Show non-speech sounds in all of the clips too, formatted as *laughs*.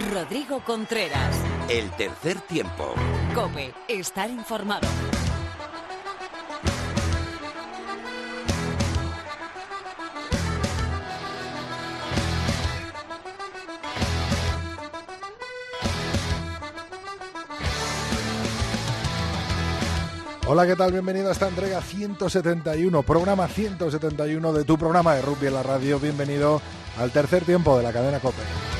Rodrigo Contreras. El tercer tiempo. Cope, estar informado. Hola, ¿qué tal? Bienvenido a esta entrega 171, programa 171 de tu programa de rugby en la radio. Bienvenido al tercer tiempo de la cadena COPE.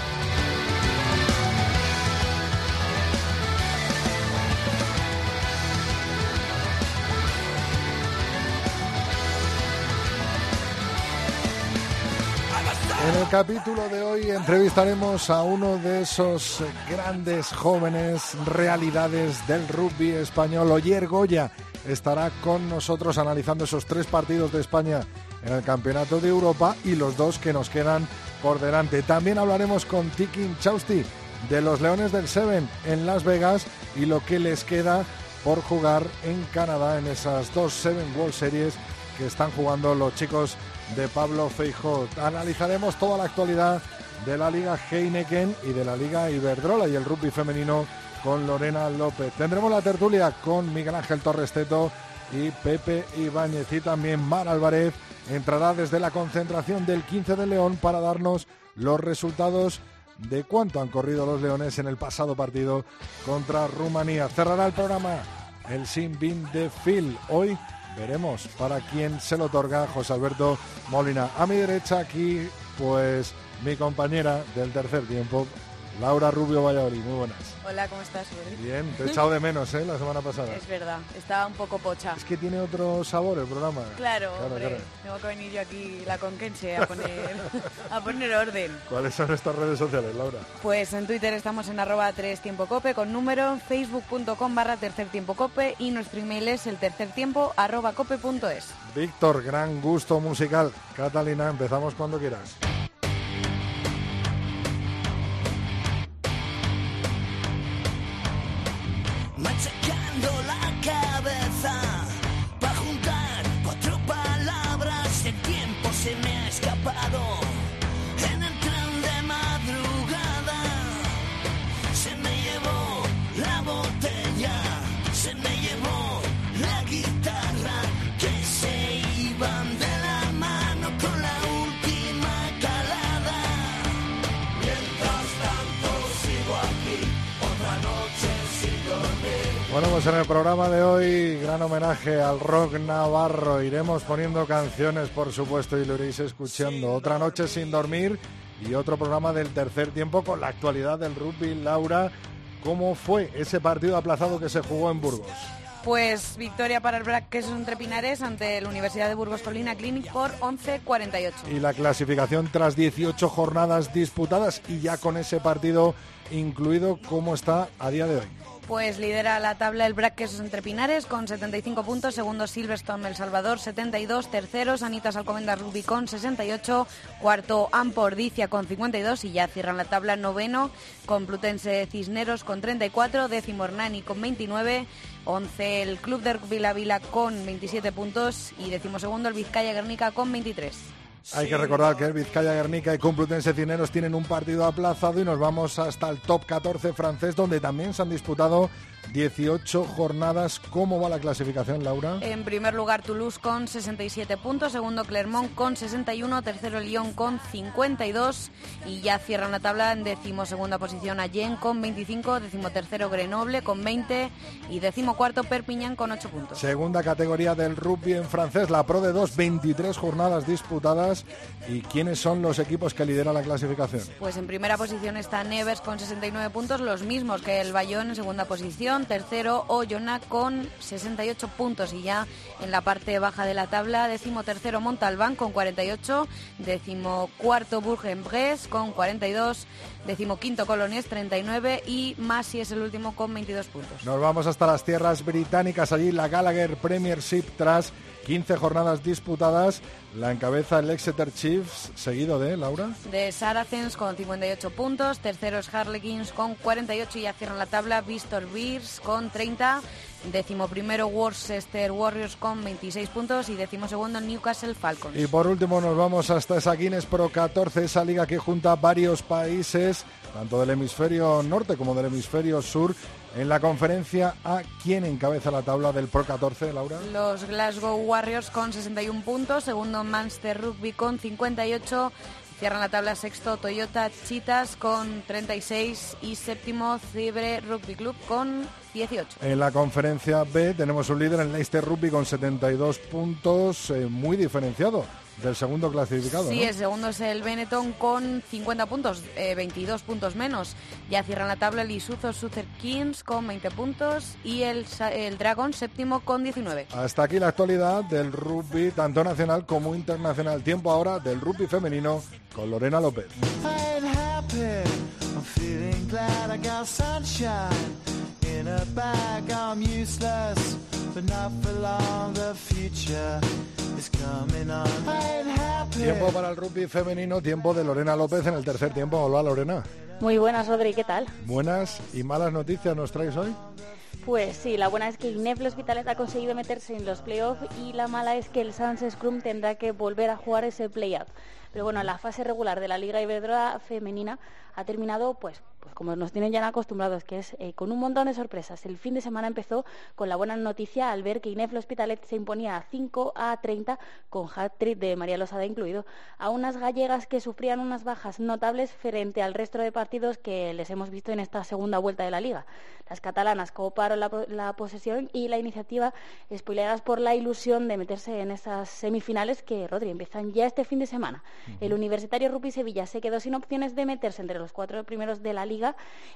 Capítulo de hoy entrevistaremos a uno de esos grandes jóvenes realidades del rugby español. Oyer Goya estará con nosotros analizando esos tres partidos de España en el Campeonato de Europa y los dos que nos quedan por delante. También hablaremos con Tikin Chausti de los Leones del Seven en Las Vegas y lo que les queda por jugar en Canadá en esas dos Seven World Series que están jugando los chicos de Pablo Feijó. Analizaremos toda la actualidad de la Liga Heineken y de la Liga Iberdrola y el rugby femenino con Lorena López. Tendremos la tertulia con Miguel Ángel Torres Teto y Pepe Ibáñez y también Mar Álvarez entrará desde la concentración del 15 de León para darnos los resultados de cuánto han corrido los Leones en el pasado partido contra Rumanía. Cerrará el programa el Sin Bin de Phil. Hoy veremos para quién se lo otorga José Alberto Molina. A mi derecha aquí, pues mi compañera del tercer tiempo, Laura Rubio Valladolid. Muy buenas. Hola, ¿cómo estás? Bien, te *laughs* he echado de menos, ¿eh? La semana pasada. Es verdad, estaba un poco pocha. Es que tiene otro sabor el programa. Claro, hombre, tengo que venir yo aquí, la conquense, a poner, a poner orden. *laughs* ¿Cuáles son estas redes sociales, Laura? Pues en Twitter estamos en arroba 3 tiempo cope con número, facebook.com barra tercer tiempo cope y nuestro email es el tercer tiempo arroba cope.es. Víctor, gran gusto musical. Catalina, empezamos cuando quieras. Bueno, pues en el programa de hoy, gran homenaje al rock navarro. Iremos poniendo canciones, por supuesto, y lo iréis escuchando. Otra noche sin dormir y otro programa del tercer tiempo con la actualidad del rugby. Laura, ¿cómo fue ese partido aplazado que se jugó en Burgos? Pues victoria para el Black Quesos entre Pinares ante la Universidad de Burgos Colina Clinic por 11-48. Y la clasificación tras 18 jornadas disputadas y ya con ese partido incluido, ¿cómo está a día de hoy? Pues lidera la tabla el Black Quesos entre Pinares con 75 puntos, segundo Silverstone El Salvador 72, tercero Sanitas Alcomendas Rugby con 68, cuarto Ampordicia con 52 y ya cierran la tabla noveno Complutense Cisneros con 34, décimo Hernani con 29, 11 el Club de Rugby La Vila con 27 puntos y decimosegundo el Vizcaya Guernica con 23. Hay que recordar que el Vizcaya Guernica y Complutense Cineros tienen un partido aplazado y nos vamos hasta el top 14 francés, donde también se han disputado 18 jornadas. ¿Cómo va la clasificación, Laura? En primer lugar, Toulouse con 67 puntos, segundo Clermont con 61, tercero Lyon con 52 y ya cierran la tabla en decimosegunda posición Allen con 25, decimotercero Grenoble con 20 y decimocuarto Perpignan con 8 puntos. Segunda categoría del rugby en francés, la Pro de 2, 23 jornadas disputadas. ¿Y quiénes son los equipos que lideran la clasificación? Pues en primera posición está Neves con 69 puntos, los mismos que el Bayón en segunda posición, tercero Oyonnax con 68 puntos y ya en la parte baja de la tabla, décimo tercero Montalbán con 48, décimo cuarto Bourg-en-Bresse con 42, décimo quinto Colonies 39 y Masi es el último con 22 puntos. Nos vamos hasta las tierras británicas, allí la Gallagher Premiership tras 15 jornadas disputadas. La encabeza el Exeter Chiefs, seguido de Laura. De Saracens con 58 puntos, terceros Harlequins con 48 y ya cierran la tabla Bristol Bears con 30, Décimo primero Worcester Warriors con 26 puntos y décimo segundo Newcastle Falcons. Y por último nos vamos hasta esa Guinness Pro 14, esa liga que junta varios países, tanto del hemisferio norte como del hemisferio sur. En la conferencia A, ¿quién encabeza la tabla del Pro 14, Laura? Los Glasgow Warriors con 61 puntos, segundo Manchester Rugby con 58, Cierran la tabla sexto Toyota Chitas con 36 y séptimo Cibre Rugby Club con 18. En la conferencia B tenemos un líder en Leicester Rugby con 72 puntos, eh, muy diferenciado del segundo clasificado. Sí, el segundo es el Benetton con 50 puntos, 22 eh, puntos menos. Ya cierran la tabla el Isuzu Suzer Kings con 20 puntos y el, el Dragon séptimo con 19. Hasta aquí la actualidad del rugby, tanto nacional como internacional. Tiempo ahora del rugby femenino con Lorena López. Tiempo para el rugby femenino, tiempo de Lorena López en el tercer tiempo. Hola Lorena. Muy buenas, Rodri, ¿qué tal? Buenas y malas noticias nos traes hoy. Pues sí, la buena es que INEF Hospitalet ha conseguido meterse en los playoffs y la mala es que el Sans Scrum tendrá que volver a jugar ese playout. Pero bueno, la fase regular de la Liga Iberdrola femenina ha terminado pues pues como nos tienen ya acostumbrados, que es eh, con un montón de sorpresas. El fin de semana empezó con la buena noticia al ver que Inef Hospitalet se imponía a 5 a 30, con hat-trick de María Losada incluido, a unas gallegas que sufrían unas bajas notables frente al resto de partidos que les hemos visto en esta segunda vuelta de la Liga. Las catalanas coparon la, posesión y la iniciativa, spoileadas por la ilusión de meterse en esas semifinales que, Rodri, empiezan ya este fin de semana. El Universitario Rupi Sevilla se quedó sin opciones de meterse entre los cuatro primeros de la Liga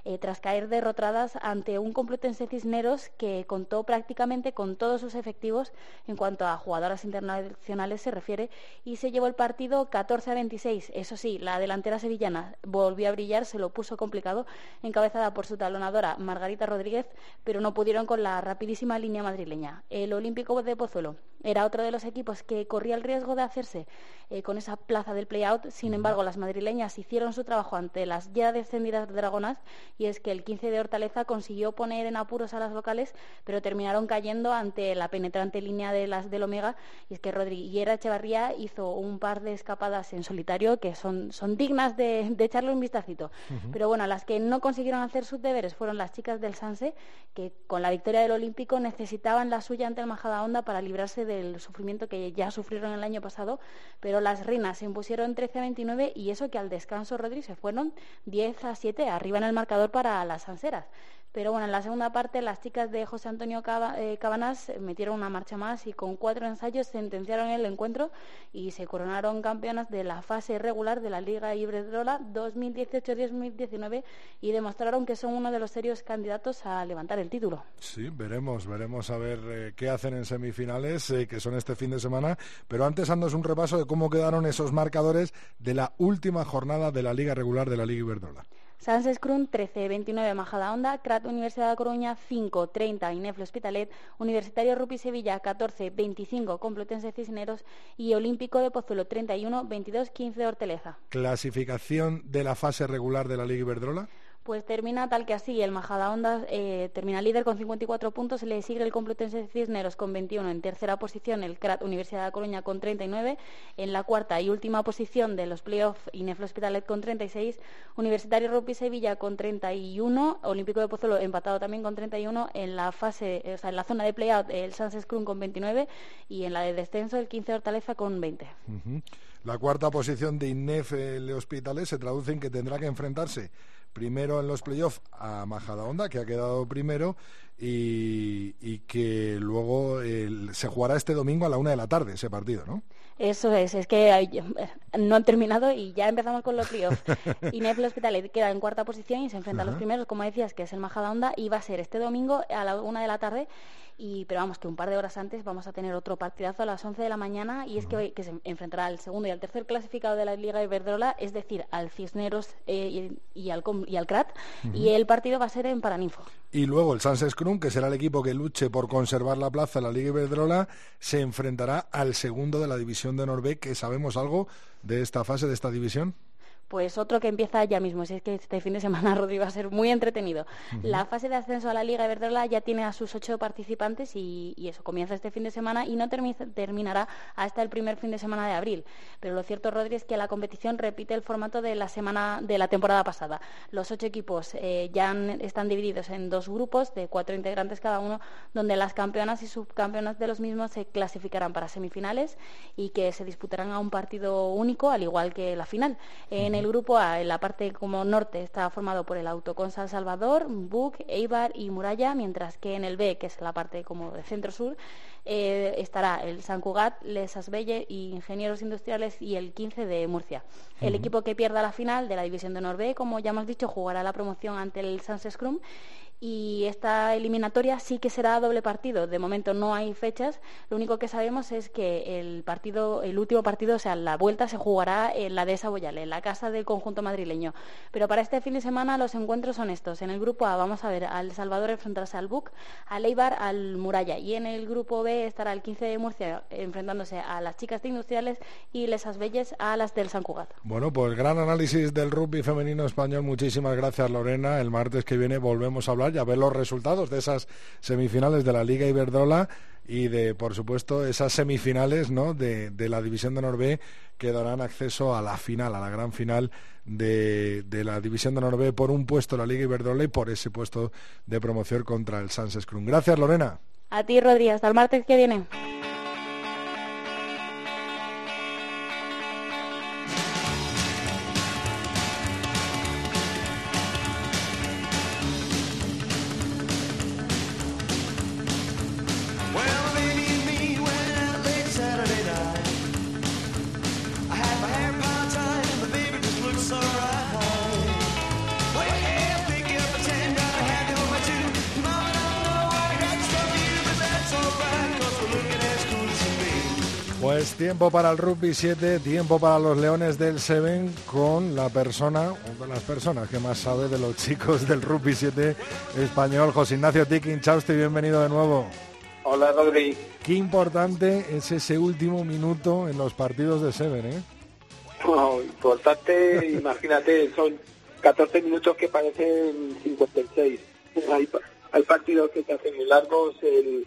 eh, tras caer derrotadas ante un Complutense Cisneros que contó prácticamente con todos sus efectivos en cuanto a jugadoras internacionales se refiere y se llevó el partido 14 a 26. Eso sí, la delantera sevillana volvió a brillar, se lo puso complicado, encabezada por su talonadora Margarita Rodríguez, pero no pudieron con la rapidísima línea madrileña. El Olímpico de Pozuelo era otro de los equipos que corría el riesgo de hacerse eh, con esa plaza del play-out. Sin embargo, las madrileñas hicieron su trabajo ante las ya descendidas dragonas y es que el 15 de Hortaleza consiguió poner en apuros a las locales, pero terminaron cayendo ante la penetrante línea de las del Omega y es que Rodríguez Echevarría hizo un par de escapadas en solitario que son, son dignas de, echarle un vistacito. Pero bueno, las que no consiguieron hacer sus deberes fueron las chicas del Sanse, que con la victoria del Olímpico necesitaban la suya ante el Majada Onda para librarse del sufrimiento que ya sufrieron el año pasado, pero las reinas se impusieron 13 a 29 y eso que al descanso Rodri se fueron 10 a 7 arriba en el marcador para las anseras. Pero bueno, en la segunda parte las chicas de José Antonio eh, Cabanas metieron una marcha más y con cuatro ensayos sentenciaron el encuentro y se coronaron campeonas de la fase regular de la Liga Iberdrola 2018-2019 y demostraron que son uno de los serios candidatos a levantar el título. Sí, veremos, veremos a ver eh, qué hacen en semifinales, eh, que son este fin de semana. Pero antes andas un repaso de cómo quedaron esos marcadores de la última jornada de la Liga regular de la Liga Iberdrola. Sans Scrum 13-29 Majada Onda, CRAT Universidad de Coruña 5-30 Ineflo Hospitalet, Universitario Rupi Sevilla 14-25 Complutense Cisneros y Olímpico de Pozuelo 31-22-15 Horteleza. Clasificación de la fase regular de la Liga Iberdrola. Pues termina tal que así, el Majadahonda eh, termina líder con 54 puntos, le sigue el Complutense Cisneros con 21, en tercera posición el CRAT Universidad de Coruña con 39, en la cuarta y última posición de los playoffs Ineflo Hospitalet con 36, Universitario Rugby Sevilla con 31, Olímpico de Pozuelo empatado también con 31, en la fase, o sea, en la zona de playout el Sans Scrum con 29 y en la de descenso el 15 Hortaleza con 20. La cuarta posición de INEF Le Hospitalet se traduce en que tendrá que enfrentarse primero en los playoffs a Majadahonda, que ha quedado primero, y, que luego se jugará este domingo a la una de la tarde ese partido, ¿no? Eso es, es que no han terminado y ya empezamos con los playoffs. *laughs* Inef Hospital queda en cuarta posición y se enfrenta a los primeros, como decías, que es el Majadahonda, y va a ser este domingo a la una de la tarde y, pero vamos, que un par de horas antes vamos a tener otro partidazo a las 11 de la mañana y es que, hoy, que se enfrentará al segundo y al tercer clasificado de la Liga Iberdrola, es decir, al Cisneros eh, y, al, y al CRAT, y el partido va a ser en Paraninfo. Y luego el Sans Scrum, que será el equipo que luche por conservar la plaza en la Liga Iberdrola, se enfrentará al segundo de la división de Norbe, que sabemos algo de esta fase, de esta división. Pues otro que empieza ya mismo, si es que este fin de semana, *laughs* Rodrigo, va a ser muy entretenido. La fase de ascenso a la Liga Iberdrola ya tiene a sus ocho participantes y, eso comienza este fin de semana y no terminará hasta el primer fin de semana de abril. Pero lo cierto, Rodrigo, es que la competición repite el formato de la semana de la temporada pasada. Los ocho equipos eh, ya están divididos en dos grupos de cuatro integrantes cada uno, donde las campeonas y subcampeonas de los mismos se clasificarán para semifinales y que se disputarán a un partido único, al igual que la final. En el grupo A, en la parte como norte, está formado por el Autocon San Salvador, Buc, Eibar y Muralla, mientras que en el B, que es la parte como de centro-sur, eh, estará el San Cugat, Les Asbelle y Ingenieros Industriales y el 15 de Murcia. El equipo que pierda la final de la División de Norbe, como ya hemos dicho, jugará la promoción ante el Sans Scrum y esta eliminatoria sí que será doble partido. De momento no hay fechas. Lo único que sabemos es que el partido, el último partido, o sea, la vuelta se jugará en la de Boyale, en la casa del conjunto madrileño. Pero para este fin de semana los encuentros son estos. En el grupo A vamos a ver al Salvador enfrentarse al Buc, al Eibar, al Muralla. Y en el grupo B estará el 15 de Murcia enfrentándose a las chicas de Industriales y Les Asbelles a las del San Cugat. Bueno, pues gran análisis del rugby femenino español. Muchísimas gracias, Lorena. El martes que viene volvemos a hablar y a ver los resultados de esas semifinales de la Liga Iberdrola y de, por supuesto, esas semifinales ¿no? de, la División de Norbe que darán acceso a la final, a la gran final de, de la División de Norbe por un puesto en la Liga Iberdrola y por ese puesto de promoción contra el Sans Scrum. Gracias, Lorena. A ti, Rodríguez. Hasta el martes que viene. Tiempo para el rugby 7, tiempo para los Leones del Seven con la persona, una de las personas que más sabe de los *laughs* chicos del rugby 7 español, José Ignacio Tikin. Chauste, bienvenido de nuevo. Hola, Rodri. Qué importante es ese último minuto en los partidos de Seven, ¿eh? importante, *laughs* imagínate, son 14 minutos que parecen 56. Hay, hay partidos que se hacen muy largos, el,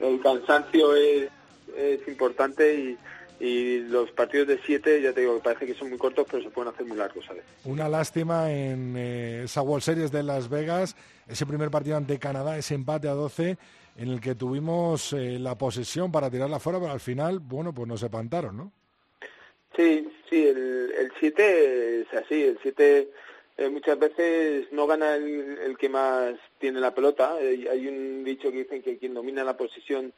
el cansancio es es importante y, los partidos de siete, ya te digo, que parece que son muy cortos, pero se pueden hacer muy largos, ¿sabes? Una lástima en eh, esa World Series de Las Vegas, ese primer partido ante Canadá, ese empate a 12, en el que tuvimos eh, la posesión para tirarla fuera, pero al final, bueno, pues nos espantaron, ¿no? Sí, sí, el 7 es así, el 7 eh, muchas veces no gana el, el, que más tiene la pelota. hay un dicho que dicen que quien domina la posición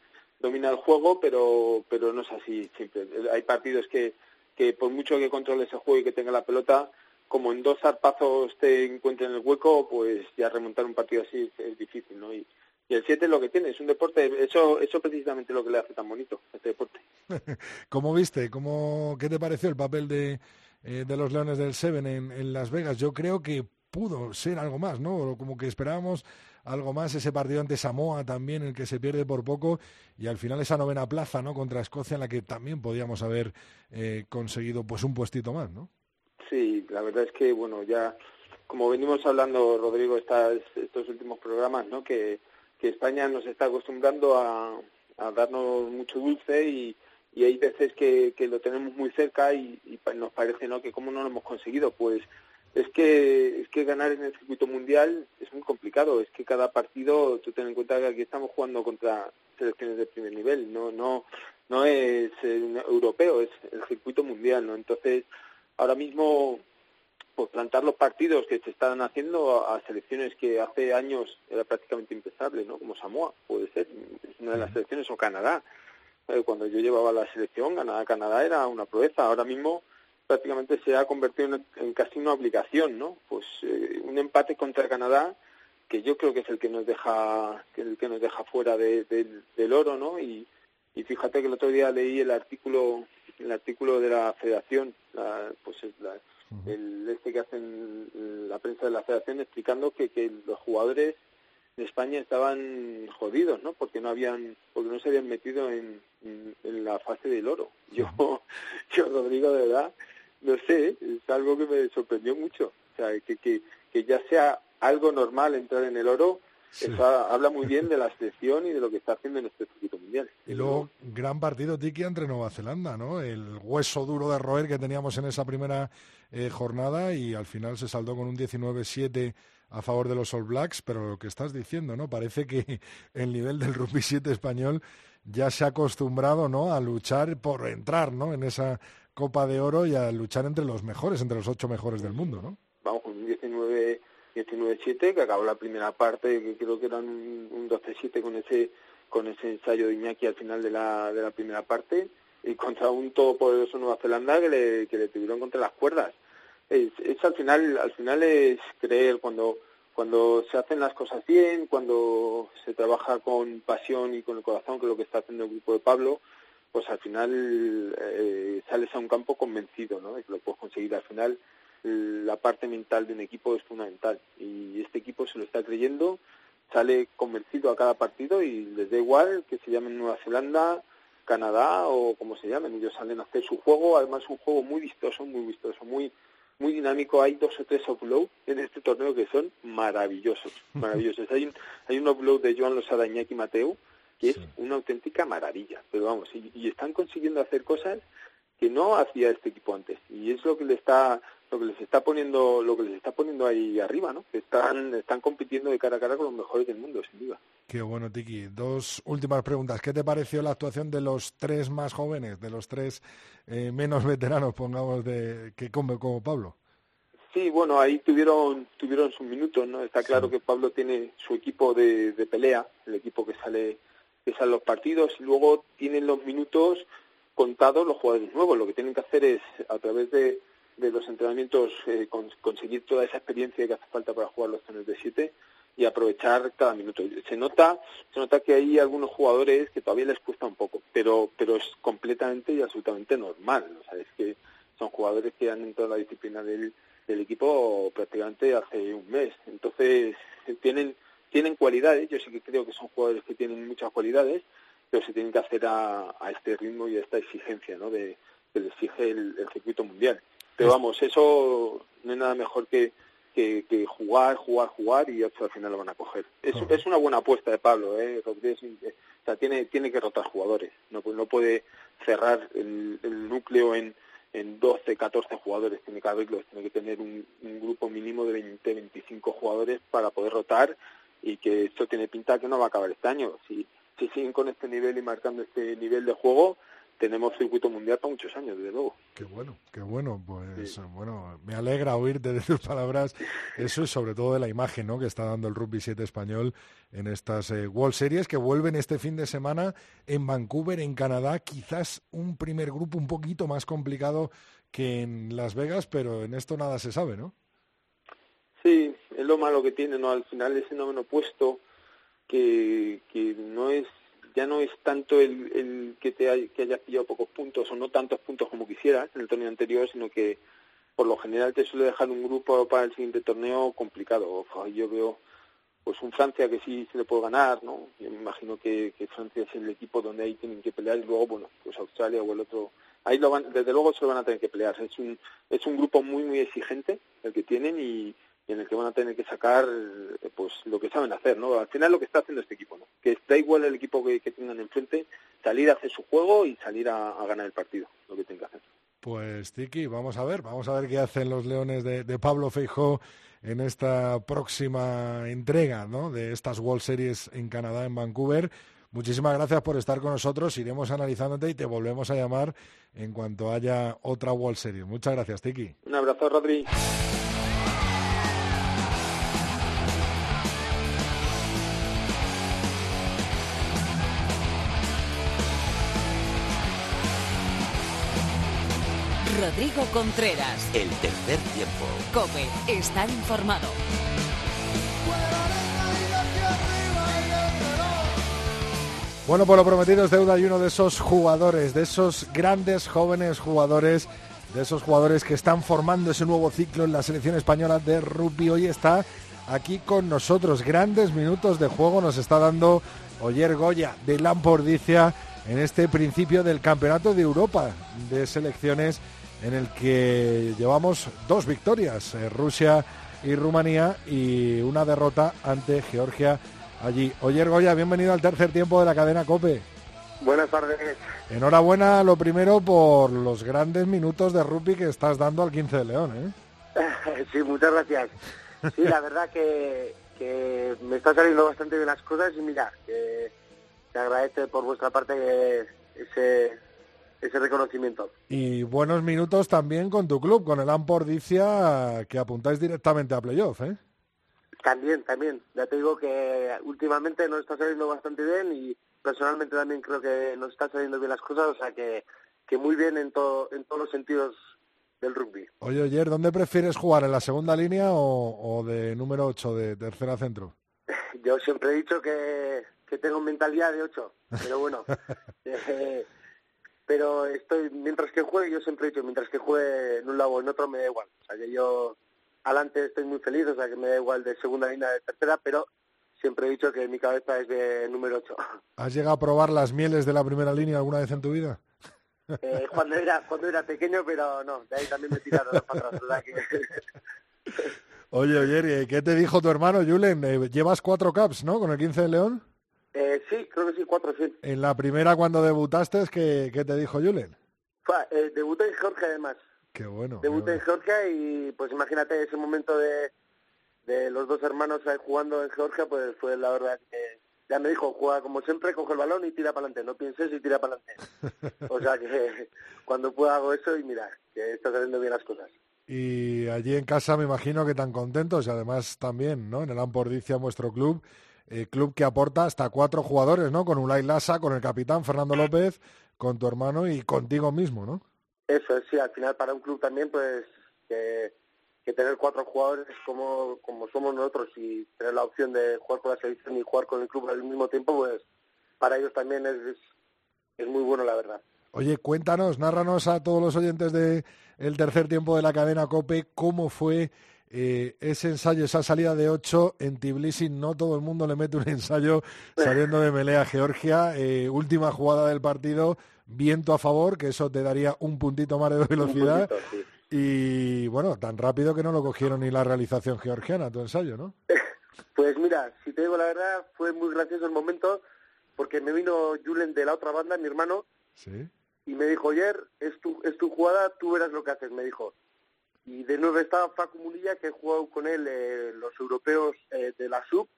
domina el juego, pero, pero no es así siempre. Hay partidos que, que por mucho que controle ese juego y que tenga la pelota, como en dos zarpazos te encuentren el hueco, pues ya remontar un partido así es, difícil, ¿no? Y, el 7 es lo que tiene, es un deporte, eso eso precisamente lo que le hace tan bonito, este deporte. *laughs* ¿Cómo viste? ¿Cómo, ¿Qué te pareció el papel de, eh, de los Leones del Seven en, en Las Vegas? Yo creo que pudo ser algo más, ¿no? Como que esperábamos algo más ese partido ante Samoa también, el que se pierde por poco, y al final esa novena plaza, ¿no? Contra Escocia, en la que también podíamos haber eh, conseguido pues un puestito más, ¿no? Sí, la verdad es que, bueno, ya como venimos hablando, Rodrigo, estas, estos últimos programas, ¿no? Que, que España nos está acostumbrando a, a darnos mucho dulce y, y hay veces que, que lo tenemos muy cerca y, y, nos parece no que cómo no lo hemos conseguido pues es que es que ganar en el circuito mundial es muy complicado. Es que cada partido tú ten en cuenta que aquí estamos jugando contra selecciones de primer nivel. No no no es europeo es el circuito mundial no entonces ahora mismo pues plantar los partidos que se están haciendo a, selecciones que hace años era prácticamente impensable no como Samoa puede ser es una de las selecciones o Canadá. Eh, cuando yo llevaba la selección Canadá Canadá era una proeza. Ahora mismo prácticamente se ha convertido en, casi una obligación, ¿no? Pues eh, un empate contra Canadá que yo creo que es el que nos deja el que nos deja fuera del oro, ¿no? Y, y fíjate que el otro día leí el artículo el artículo de la Federación, la, pues el este que hacen la prensa de la Federación explicando que, que los jugadores de España estaban jodidos, ¿no? Porque no habían, porque no se habían metido en, en, la fase del oro. Yo, *laughs* yo Rodrigo, de verdad, no sé, algo que me sorprendió mucho. O sea, que, que, que ya sea algo normal entrar en el oro, eso habla muy bien de la selección y de lo que está haciendo en este circuito mundial. Y luego, gran partido, Tiki, entre Nueva Zelanda, ¿no? El hueso duro de roer que teníamos en esa primera eh, jornada y al final se saldó con un 19-7 a favor de los All Blacks, pero lo que estás diciendo, ¿no? Parece que *laughs* el nivel del rugby 7 español ya se ha acostumbrado, ¿no? A luchar por entrar, ¿no? En esa Copa de Oro y a luchar entre los mejores, entre los ocho mejores del mundo, ¿no? Vamos con un 19 19-7, que acabó la primera parte, que creo que eran un, 12-7 con ese con ese ensayo de Iñaki al final de la, de la primera parte, y contra un todopoderoso Nueva Zelanda que le, que le tuvieron contra las cuerdas. Es, es al final al final es creer cuando cuando se hacen las cosas bien, cuando se trabaja con pasión y con el corazón, que es lo que está haciendo el grupo de Pablo, pues al final eh, sales a un campo convencido, ¿no? De que lo puedes conseguir. Al final la parte mental de un equipo es fundamental y este equipo se lo está creyendo, sale convencido a cada partido y les da igual que se llamen Nueva Zelanda, Canadá o como se llamen, ellos salen a hacer su juego, además un juego muy vistoso, muy vistoso, muy muy dinámico, hay dos o tres uploads en este torneo que son maravillosos, maravillosos. hay un, hay un upload de Joan Losada y Mateu que es una auténtica maravilla, pero vamos, y están consiguiendo hacer cosas que no hacía este equipo antes. Y es lo que le está lo que les está poniendo lo que les está poniendo ahí arriba no están están compitiendo de cara a cara con los mejores del mundo sin duda. Qué bueno Tiki. Dos últimas preguntas. Qué te pareció la actuación de los tres más jóvenes de los tres eh, menos *laughs* veteranos pongamos de que como, como Pablo sí bueno ahí tuvieron tuvieron sus minutos no está claro que Pablo tiene su equipo de, de pelea el equipo que sale sale los partidos y luego tienen los minutos contados los jugadores nuevos. Lo que tienen que hacer es, a través de, de los entrenamientos, eh, conseguir toda esa experiencia que hace falta para jugar los zonas de 7 y aprovechar cada minuto. Se nota, se nota que hay algunos jugadores que todavía les cuesta un poco, pero, pero es completamente y absolutamente normal. O sea, es que son jugadores que han entrado en la disciplina del, del equipo prácticamente hace un mes. Entonces, tienen, tienen cualidades, yo sí que creo que son jugadores que tienen muchas cualidades, pero se tienen que hacer a, este ritmo y a esta exigencia ¿no? de, que le exige el, circuito mundial. Pero vamos, eso no es nada mejor que, que, jugar, jugar, jugar y al final lo van a coger. Es, es una buena apuesta de Pablo, ¿eh? Rodríguez, eh, o sea, tiene, tiene que rotar jugadores, no, no puede cerrar el, núcleo en, en 12, 14 jugadores, tiene que abrirlo, tiene que tener un, un grupo mínimo de 20, 25 jugadores para poder rotar y que esto tiene pinta que no va a acabar este año. Si, si siguen con este nivel y marcando este nivel de juego, tenemos circuito mundial para muchos años, desde luego. Qué bueno, qué bueno. Pues bueno, me alegra oírte de tus palabras eso y sobre todo de la imagen ¿no? que está dando el Rugby 7 español en estas eh, World Series que vuelven este fin de semana en Vancouver, en Canadá. Quizás un primer grupo un poquito más complicado que en Las Vegas, pero en esto nada se sabe, ¿no? Sí, es lo malo que tiene, ¿no? Al final ese noveno puesto que, que no es ya no es tanto el, el que te que hayas pillado pocos puntos o no tantos puntos como quisieras en el torneo anterior, sino que por lo general te suele dejar un grupo para el siguiente torneo complicado. Yo veo pues un Francia que sí se le puede ganar, ¿no? Yo me imagino que, que Francia es el equipo donde ahí tienen que pelear y luego, bueno, pues Australia o el otro, ahí lo van, desde luego se lo van a tener que pelear. Es un, es un grupo muy, muy exigente el que tienen y en el que van a tener que sacar eh, pues lo que saben hacer, ¿no? Al final lo que está haciendo este equipo, ¿no? Que da igual el equipo que, tengan enfrente, salir a hacer su juego y salir a, ganar el partido, lo que tienen que hacer. Pues Tiki, vamos a ver, vamos a ver qué hacen los Leones de, de Pablo Feijó en esta próxima entrega, ¿no? De estas World Series en Canadá, en Vancouver. Muchísimas gracias por estar con nosotros. Iremos analizándote y te volvemos a llamar en cuanto haya otra World Series. Muchas gracias, Tiki. Un abrazo, Rodri. Rodrigo Contreras. El tercer tiempo. Cope, estar informado. Bueno, por lo prometido es deuda y uno de esos jugadores, de esos grandes jóvenes jugadores, de esos jugadores que están formando ese nuevo ciclo en la selección española de rugby. Hoy está aquí con nosotros. Grandes minutos de juego nos está dando Oyer Goya de Lampordicia en este principio del Campeonato de Europa de Selecciones en el que llevamos dos victorias, eh, Rusia y Rumanía, y una derrota ante Georgia allí. Oyer Goya, bienvenido al tercer tiempo de la cadena COPE. Buenas tardes. Enhorabuena, lo primero, por los grandes minutos de rugby que estás dando al 15 de León. ¿eh? *laughs* sí, muchas gracias. Sí, la verdad que, que me está saliendo bastante bien las cosas y mira, que te agradece por vuestra parte ese, ese reconocimiento. Y buenos minutos también con tu club, con el Ampordicia, que apuntáis directamente a playoff, ¿eh? También, también. Ya te digo que últimamente nos está saliendo bastante bien y personalmente también creo que nos está saliendo bien las cosas, o sea que, que muy bien en, todo, en todos los sentidos del rugby. Oye, ayer, ¿dónde prefieres jugar? ¿En la segunda línea o, o de número 8, de tercera centro? *laughs* Yo siempre he dicho que, que tengo mentalidad de 8, pero bueno. eh, *laughs* pero estoy, mientras que juegue, yo siempre he dicho, mientras que juegue en un lado o en otro, me da igual. O sea que yo adelante estoy muy feliz, o sea que me da igual de segunda línea, de tercera, pero siempre he dicho que mi cabeza es de número 8. *laughs* ¿Has llegado a probar las mieles de la primera línea alguna vez en tu vida? Eh, cuando era cuando era pequeño, pero no, de ahí también me tiraron para atrás. ¿verdad? Que... *laughs* Oye, oye, ¿qué te dijo tu hermano Julen? Eh, llevas cuatro caps, ¿no? Con el 15 de León. Eh, sí, creo que sí, cuatro, sí. En la primera, cuando debutaste, ¿qué, qué te dijo Julen? Eh, debuté en Georgia, además. Qué bueno. Debuté en Georgia y, pues imagínate, ese momento de, de los dos hermanos jugando en Georgia, pues fue la verdad que ya me dijo, juega como siempre, coge el balón y tira para adelante, no pienses y tira para adelante. *laughs* o sea que *laughs* cuando pueda hago eso y mira, que está saliendo bien las cosas. Y allí en casa me imagino que tan contentos y además también, ¿no? En el Ampordicia, vuestro club, eh, club que aporta hasta cuatro jugadores, ¿no? Con Ulay Lassa, con el capitán Fernando López, con tu hermano y contigo mismo, ¿no? Eso es, sí, al final para un club también, pues que, que tener cuatro jugadores como, como somos nosotros y tener la opción de jugar con la selección y jugar con el club al mismo tiempo, pues para ellos también es, es, es muy bueno, la verdad. Oye, cuéntanos, nárranos a todos los oyentes de el tercer tiempo de la cadena COPE cómo fue eh, ese ensayo, esa salida de ocho en Tbilisi. No todo el mundo le mete un ensayo saliendo de Melea a Georgia. Eh, última jugada del partido, viento a favor, que eso te daría un puntito más de velocidad. Sí. Y bueno, tan rápido que no lo cogieron ni la realización georgiana, tu ensayo, ¿no? *laughs* Pues mira, si te digo la verdad, fue muy gracioso el momento porque me vino Julen de la otra banda, mi hermano, Sí. y me dijo, ayer es tu, es tu jugada, tú verás lo que haces, me dijo. Y de nuevo estaba Facu Munilla, que he jugado con él eh, los europeos eh, de la SUB,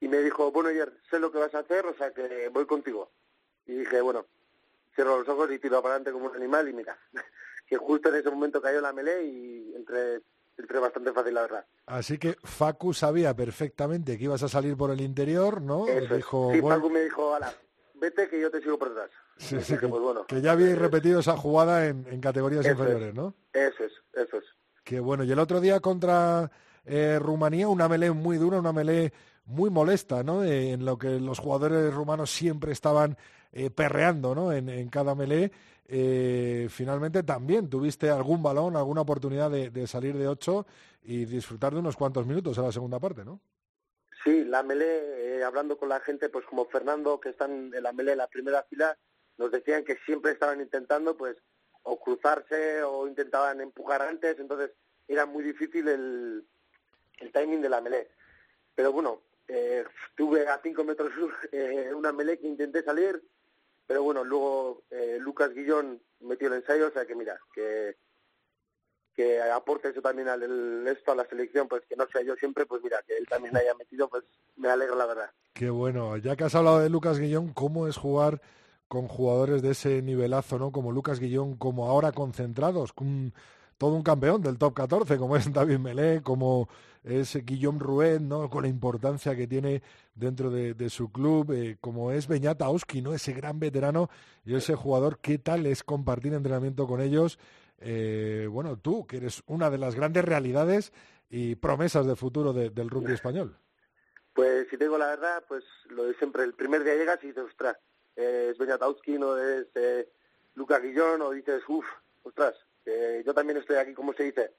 y me dijo, bueno, ayer sé lo que vas a hacer, o sea que voy contigo. Y dije, bueno, cierro los ojos y tiro para adelante como un animal, y mira, *laughs* que justo en ese momento cayó la melee y entré, entré bastante fácil, la verdad. Así que Facu sabía perfectamente que ibas a salir por el interior, ¿no? Eso. Dijo, sí, bueno, Facu me dijo, ala, vete que yo te sigo por detrás. Sí, dije, que, pues bueno, que ya habíais repetido esa jugada en, en categorías Eso es. inferiores, ¿no? eso es, eso es. Qué bueno. Y el otro día contra eh, Rumanía, una melé muy dura, una melé muy molesta, ¿no? Eh, en lo que los jugadores rumanos siempre estaban eh, perreando, ¿no? En, en cada melé. Eh, finalmente también tuviste algún balón, alguna oportunidad de, de salir de ocho y disfrutar de unos cuantos minutos en la segunda parte, ¿no? Sí, la melé, eh, hablando con la gente, pues como Fernando, que están en la melé en la primera fila, nos decían que siempre estaban intentando, pues, o cruzarse o intentaban empujar antes, entonces era muy difícil el, el timing de la melé. Pero bueno, eh, tuve a cinco metros *laughs* eh, una melé que intenté salir, pero bueno, luego eh, Lucas Guillón metió el ensayo, o sea que mira, que que aporte eso también al esto a la selección, pues que no sea yo siempre, pues mira, que él también haya metido, pues me alegra la verdad. Qué bueno. Ya que has hablado de Lucas Guillón, ¿cómo es jugar con jugadores de ese nivelazo, ¿no? Como Lucas Guillón, como ahora concentrados, con todo un campeón del top 14, como es David Melé, como es Guillaume Ruet, ¿no? Con la importancia que tiene dentro de, su club, eh, como es Beñat Auski, ¿no? Ese gran veterano y ese jugador, ¿qué tal es compartir entrenamiento con ellos? Eh, bueno, tú, que eres una de las grandes realidades y promesas de futuro de- del rugby español. Pues si te digo la verdad, pues lo de siempre, el primer día llegas y dices, ostras, eh, es Beñatowski, no es eh, Lucas Guillón, o dices, uff, ostras, eh, yo también estoy aquí, como se dice,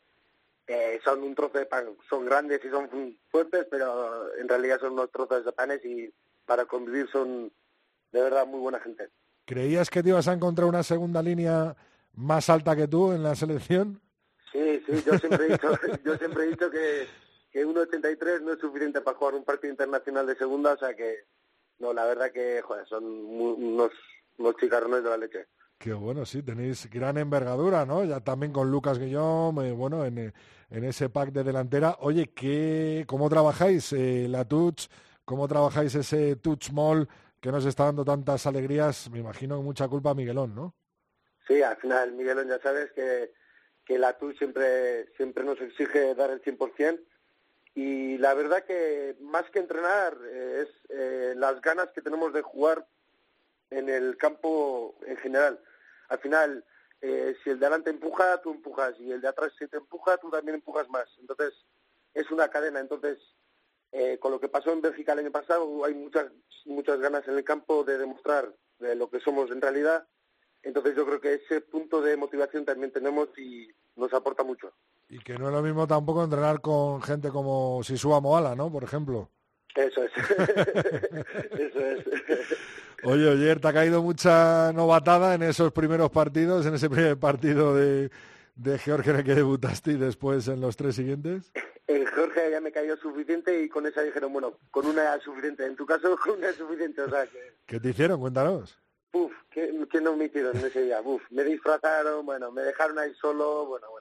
eh, son un trozo de pan, son grandes y son fuertes, pero en realidad son unos trozos de panes y para convivir son de verdad muy buena gente. ¿Creías que te ibas a encontrar una segunda línea más alta que tú en la selección? Sí, sí, yo siempre he dicho, *laughs* yo siempre he dicho que, que 1,83 no es suficiente para jugar un partido internacional de segunda, o sea que, no, la verdad que, joder, son unos, unos chicarrones de la leche. Qué bueno, sí, tenéis gran envergadura, ¿no? Ya también con Lucas Guillón, eh, bueno, en, eh, en, ese pack de delantera. Oye, ¿qué, ¿cómo trabajáis eh, la touch? ¿Cómo trabajáis ese touch mall que nos está dando tantas alegrías? Me imagino mucha culpa a Miguelón, ¿no? Sí, al final Miguelón ya sabes que, que la touch siempre, siempre nos exige dar el 100%. Y la verdad que más que entrenar es las ganas que tenemos de jugar en el campo en general al final, eh, si el de adelante empuja, tú empujas, y el de atrás si te empuja, tú también empujas más. Entonces, es una cadena. Entonces, eh, con lo que pasó en Bélgica el año pasado, hay muchas, muchas ganas en el campo de demostrar lo que somos en realidad. Entonces, yo creo que ese punto de motivación también tenemos y nos aporta mucho. Y que no es lo mismo tampoco entrenar con gente como Sisua Moala, ¿no? Por ejemplo. Eso es. *laughs* Eso es. Oye, ayer te ha caído mucha novatada en esos primeros partidos, en ese primer partido de, de Georgia en el que debutaste y después en los tres siguientes. En Georgia ya me cayó suficiente y con esa dijeron, bueno, con una es suficiente. En tu caso, con una es suficiente. O sea que... ¿Qué te hicieron? Cuéntanos. Uf, ¿qué, qué no me hicieron en ese día? Uf, me disfrazaron, bueno, me dejaron ahí solo, bueno, bueno.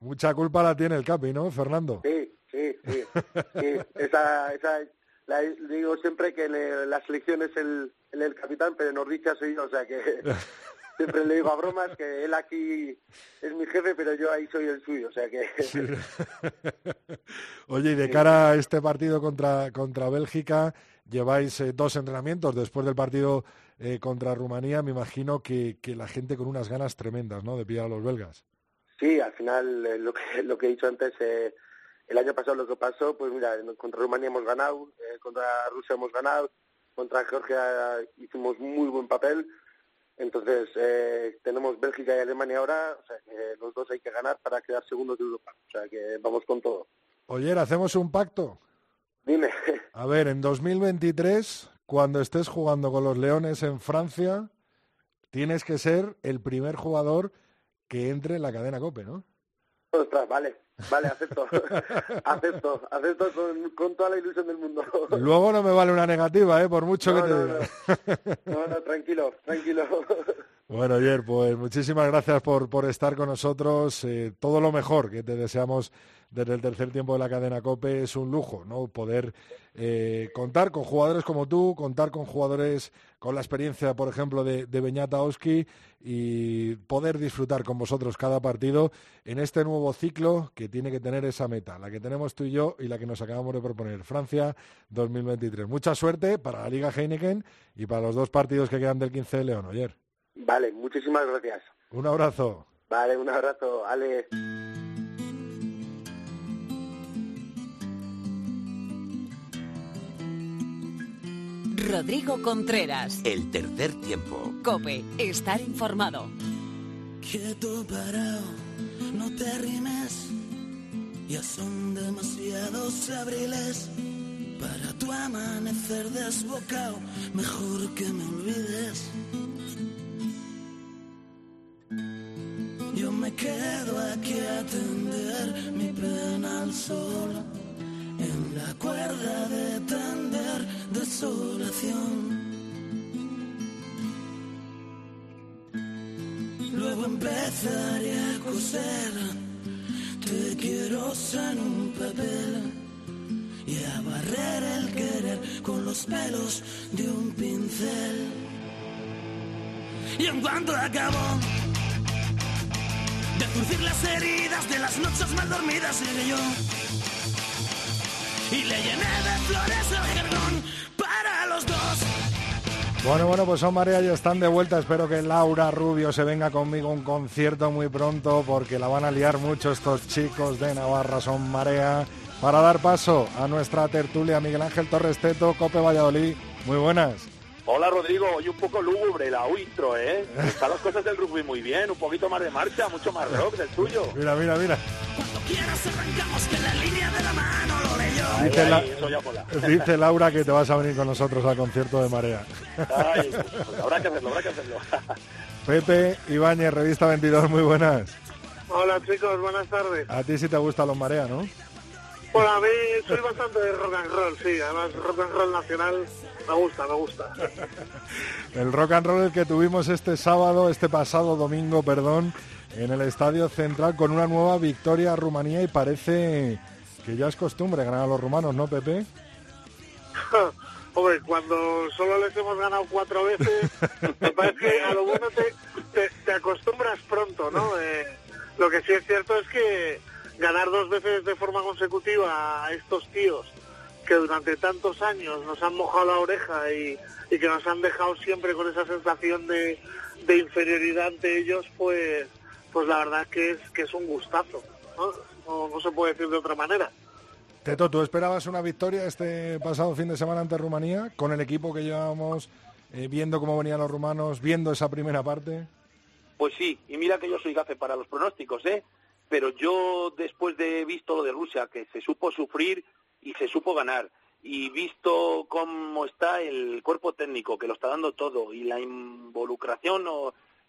Mucha culpa la tiene el Capi, ¿no, Fernando? Sí, sí, sí. sí. *laughs* Esa, esa la, digo siempre que la selección es el, el, capitán, pero en Ordicha soy yo, o sea que *laughs* siempre le digo a bromas que él aquí es mi jefe, pero yo ahí soy el suyo, o sea que... *laughs* Oye, y de cara a este partido contra, contra Bélgica, lleváis eh, dos entrenamientos después del partido eh, contra Rumanía, me imagino que, que la gente con unas ganas tremendas, ¿no?, de pillar a los belgas. Sí, al final, eh, lo, que, *laughs* lo que he dicho antes... Eh, el año pasado lo que pasó, pues mira, contra Rumanía hemos ganado, eh, contra Rusia hemos ganado, contra Georgia hicimos muy buen papel. Entonces, eh, tenemos Bélgica y Alemania ahora, o sea, que los dos hay que ganar para quedar segundos de Europa. O sea, que vamos con todo. Oye, ¿hacemos un pacto? Dime. *laughs* A ver, en 2023, cuando estés jugando con los Leones en Francia, tienes que ser el primer jugador que entre en la cadena COPE, ¿no? Ostras, vale, vale, acepto, *laughs* acepto, acepto con, toda la ilusión del mundo. Luego no me vale una negativa, ¿eh? Por mucho que te no, diga. No. no, tranquilo, tranquilo. Bueno, ayer, pues muchísimas gracias por, por estar con nosotros. Eh, todo lo mejor que te deseamos desde el tercer tiempo de la cadena COPE es un lujo, ¿no? Poder eh, contar con jugadores como tú, contar con jugadores con la experiencia, por ejemplo, de, de Beñata Oski y poder disfrutar con vosotros cada partido en este nuevo ciclo que tiene que tener esa meta, la que tenemos tú y yo y la que nos acabamos de proponer, Francia 2023. Mucha suerte para la Liga Heineken y para los dos partidos que quedan del 15 de León, ayer. Vale, muchísimas gracias. Un abrazo. Vale, un abrazo, Ale. Rodrigo Contreras. El tercer tiempo. Cope, estar informado. Quieto parado, no te arrimes. Ya son demasiados abriles para tu amanecer desbocado. Mejor que me olvides. Yo me quedo aquí a atender mi pena al sol en la cuerda de tender desolación. Luego empezaré a coser, te quiero en un papel y a barrer el querer con los pelos de un pincel. Y en cuanto acabó de zurcir las heridas de las noches mal dormidas, llegué yo y le llené de flores el jardón para los dos. Bueno, bueno, pues son Marea ya están de vuelta. Espero que Laura Rubio se venga conmigo a un concierto muy pronto porque la van a liar mucho estos chicos de Navarra, son Marea. Para dar paso a nuestra tertulia, Miguel Ángel Torres Teto, Cope Valladolid. Muy buenas. Hola Rodrigo, hoy un poco lúgubre la intro, ¿eh? Están las cosas del rugby muy bien, un poquito más de marcha, mucho más rock del tuyo. Mira, mira, mira. Ahí, Dice, ahí, la- eso ya mola. dice Laura que te vas a venir con nosotros al concierto de Marea. Ay, pues habrá que hacerlo, habrá que hacerlo. Pepe Ibáñez, Revista 22, muy buenas. Hola chicos, buenas tardes. A ti sí te gustan los Marea, ¿no? Bueno, a mí soy bastante de rock and roll, sí, además rock and roll nacional me gusta, me gusta. *laughs* El rock and roll el que tuvimos este sábado, este pasado domingo, perdón, en el Estadio Central con una nueva victoria a Rumanía y parece que ya es costumbre ganar a los rumanos, ¿no, Pepe? *laughs* Hombre, cuando solo les hemos ganado cuatro veces, *laughs* me parece que a lo bueno te, te, te acostumbras pronto, ¿no? Eh, lo que sí es cierto es que ganar dos veces de forma consecutiva a estos tíos que durante tantos años nos han mojado la oreja y, y que nos han dejado siempre con esa sensación de, de inferioridad ante ellos, pues, pues la verdad que es que es un gustazo, ¿no? No, no se puede decir de otra manera. Teto, ¿tú esperabas una victoria este pasado fin de semana ante Rumanía con el equipo que llevábamos eh, viendo cómo venían los rumanos, viendo esa primera parte? Pues sí, y mira que yo soy gafe para los pronósticos, ¿eh? Pero yo, después de visto lo de Rusia, que se supo sufrir y se supo ganar, y visto cómo está el cuerpo técnico, que lo está dando todo, y la involucración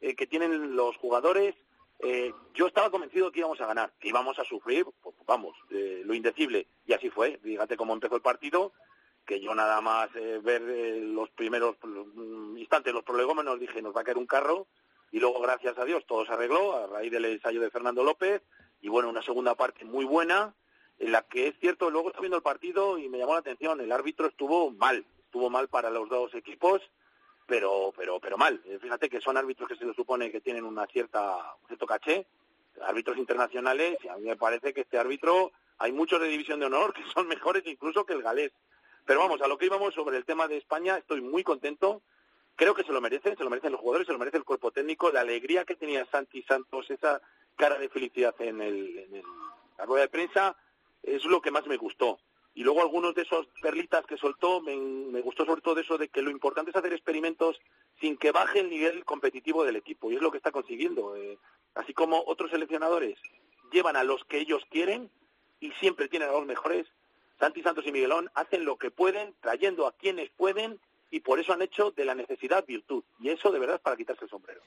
eh, que tienen los jugadores, eh, yo estaba convencido que íbamos a ganar, que íbamos a sufrir, pues, vamos, eh, lo indecible. Y así fue. Fíjate cómo empezó el partido, que yo nada más ver los primeros mm, instantes, los prolegómenos, dije, nos va a caer un carro. Y luego, gracias a Dios, todo se arregló a raíz del ensayo de Fernando López. Y bueno, una segunda parte muy buena, en la que es cierto, luego estaba viendo el partido y me llamó la atención, el árbitro estuvo mal, estuvo mal para los dos equipos pero pero pero mal. Eh, Fíjate que son árbitros que se les supone que tienen una cierta un cierto caché, árbitros internacionales, y a mí me parece que este árbitro hay muchos de división de honor que son mejores incluso que el galés. Pero vamos, a lo que íbamos sobre el tema de España, estoy muy contento. Creo que se lo merecen, se lo merecen los jugadores, se lo merece el cuerpo técnico, la alegría que tenía Santi Santos, esa cara de felicidad en, el, en el- la rueda de prensa, es lo que más me gustó. Y luego algunos de esos perlitas que soltó, me, gustó sobre todo eso de que lo importante es hacer experimentos sin que baje el nivel competitivo del equipo. Y es lo que está consiguiendo. Eh, así como otros seleccionadores llevan a los que ellos quieren y siempre tienen a los mejores, Santi Santos y Miguelón hacen lo que pueden, trayendo a quienes pueden, y por eso han hecho de la necesidad virtud. Y eso de verdad es para quitarse el sombrero.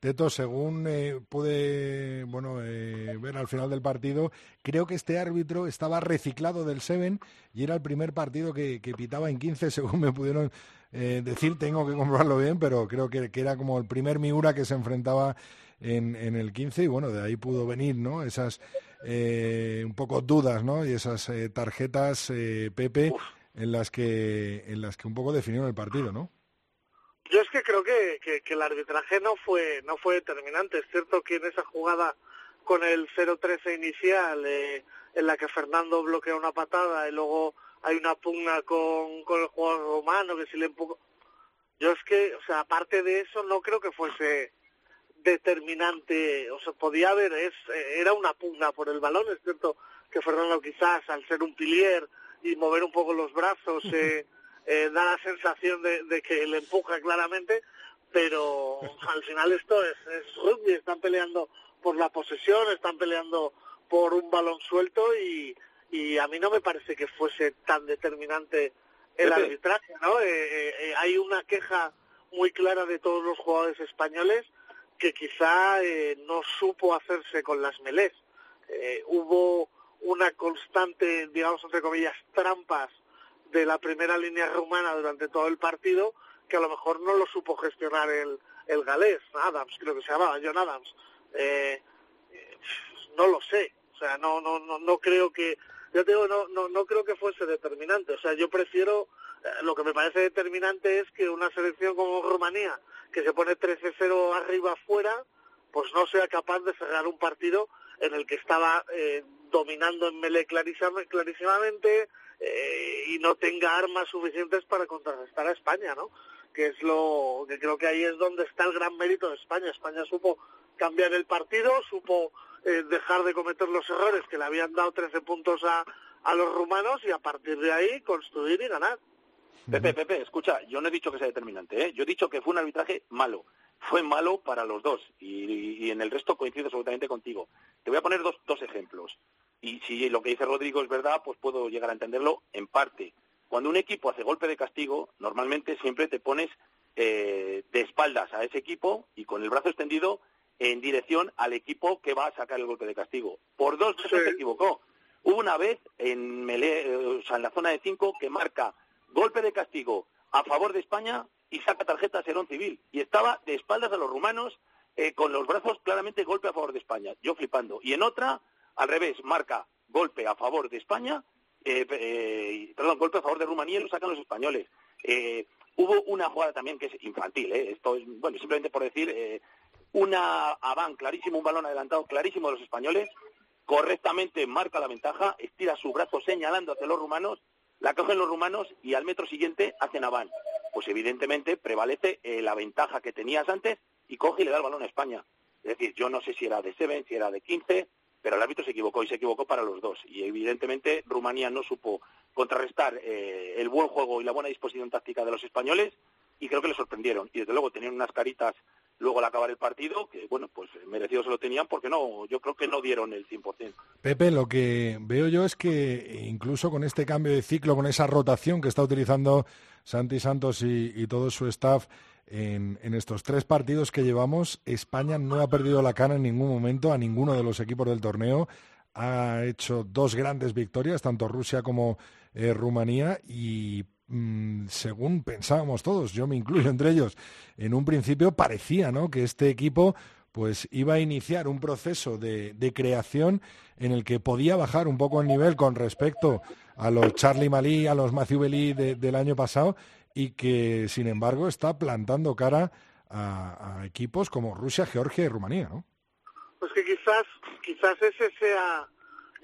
Teto, según eh, pude bueno, eh, ver al final del partido, creo que este árbitro estaba reciclado del Seven y era el primer partido que, que pitaba en 15, *laughs* según me pudieron eh, decir, tengo que comprobarlo bien, pero creo que, que era como el primer Miura que se enfrentaba en, en el 15 y bueno, de ahí pudo venir, ¿no? Esas eh, un poco dudas, ¿no? Y esas eh, tarjetas, eh, Pepe, en las que en las que un poco definieron el partido, ¿no? Yo es que creo que, que, el arbitraje no fue no fue determinante. Es cierto que en esa jugada con el 0-13 inicial, eh, en la que Fernando bloquea una patada y luego hay una pugna con, con el jugador romano que si le empuja... Yo es que, o sea, aparte de eso, no creo que fuese determinante. O sea, podía haber, es, eh, era una pugna por el balón. Es cierto que Fernando quizás, al ser un pilier y mover un poco los brazos, eh, *laughs* eh, da la sensación de, de que le empuja claramente, pero al final esto es, es rugby, están peleando por la posesión, están peleando por un balón suelto y, y a mí no me parece que fuese tan determinante el arbitraje, ¿no? Eh, eh, eh, hay una queja muy clara de todos los jugadores españoles que quizá eh, no supo hacerse con las melés. Eh, hubo una constante, digamos, entre comillas, trampas de la primera línea rumana durante todo el partido que a lo mejor no lo supo gestionar el, el galés, Adams, creo que se llamaba, John Adams. Eh, no lo sé, o sea, no, no, no, no creo que, yo te digo, no, no, no creo que fuese determinante, o sea, yo prefiero, eh, lo que me parece determinante es que una selección como Rumanía, que se pone 13-0 arriba afuera, pues no sea capaz de cerrar un partido en el que estaba eh, dominando en melee clarísima- clarísimamente eh, y no tenga armas suficientes para contrarrestar a España, ¿no? Que es lo que creo que ahí es donde está el gran mérito de España. España supo cambiar el partido, supo eh, dejar de cometer los errores que le habían dado 13 puntos a, a los rumanos y a partir de ahí construir y ganar. Pepe, Pepe, escucha, yo no he dicho que sea determinante, ¿eh? yo he dicho que fue un arbitraje malo. Fue malo para los dos y, en el resto coincido absolutamente contigo. Te voy a poner dos, dos ejemplos. Y si lo que dice Rodrigo es verdad, pues puedo llegar a entenderlo en parte. Cuando un equipo hace golpe de castigo, normalmente siempre te pones eh, de espaldas a ese equipo y con el brazo extendido en dirección al equipo que va a sacar el golpe de castigo. Por dos veces se equivocó. Hubo una vez en, en la zona de cinco que marca golpe de castigo a favor de España y saca tarjeta a Serón Civil. Y estaba de espaldas a los rumanos eh, con los brazos claramente golpe a favor de España. Yo flipando. Y en otra, al revés, marca golpe a favor de España, eh, eh, perdón, golpe a favor de Rumanía y lo sacan los españoles. hubo una jugada también que es infantil, esto es, bueno, simplemente por decir, una Aván clarísimo, un balón adelantado clarísimo de los españoles, correctamente marca la ventaja, estira su brazo señalando hacia los rumanos, la cogen los rumanos y al metro siguiente hacen Aván. Pues evidentemente prevalece la ventaja que tenías antes y coge y le da el balón a España. Es decir, yo no sé si era de 7, si era de 15, pero el árbitro se equivocó y se equivocó para los dos. Y evidentemente Rumanía no supo contrarrestar eh, el buen juego y la buena disposición táctica de los españoles y creo que le sorprendieron. Y desde luego tenían unas caritas luego al acabar el partido que, bueno, pues merecidos se lo tenían porque no, yo creo que no dieron el 100%. Pepe, lo que veo yo es que incluso con este cambio de ciclo, con esa rotación que está utilizando Santi Santos y todo su staff, en, estos tres partidos que llevamos, España no ha perdido la cara en ningún momento a ninguno de los equipos del torneo. Ha hecho dos grandes victorias, tanto Rusia como eh, Rumanía, y mm, según pensábamos todos, yo me incluyo entre ellos, en un principio parecía ¿no? que este equipo pues iba a iniciar un proceso de, creación en el que podía bajar un poco el nivel con respecto a los Charlie Malí, a los Matthew del año pasado y que, sin embargo, está plantando cara a, equipos como Rusia, Georgia y Rumanía, ¿no? Pues que quizás, quizás ese sea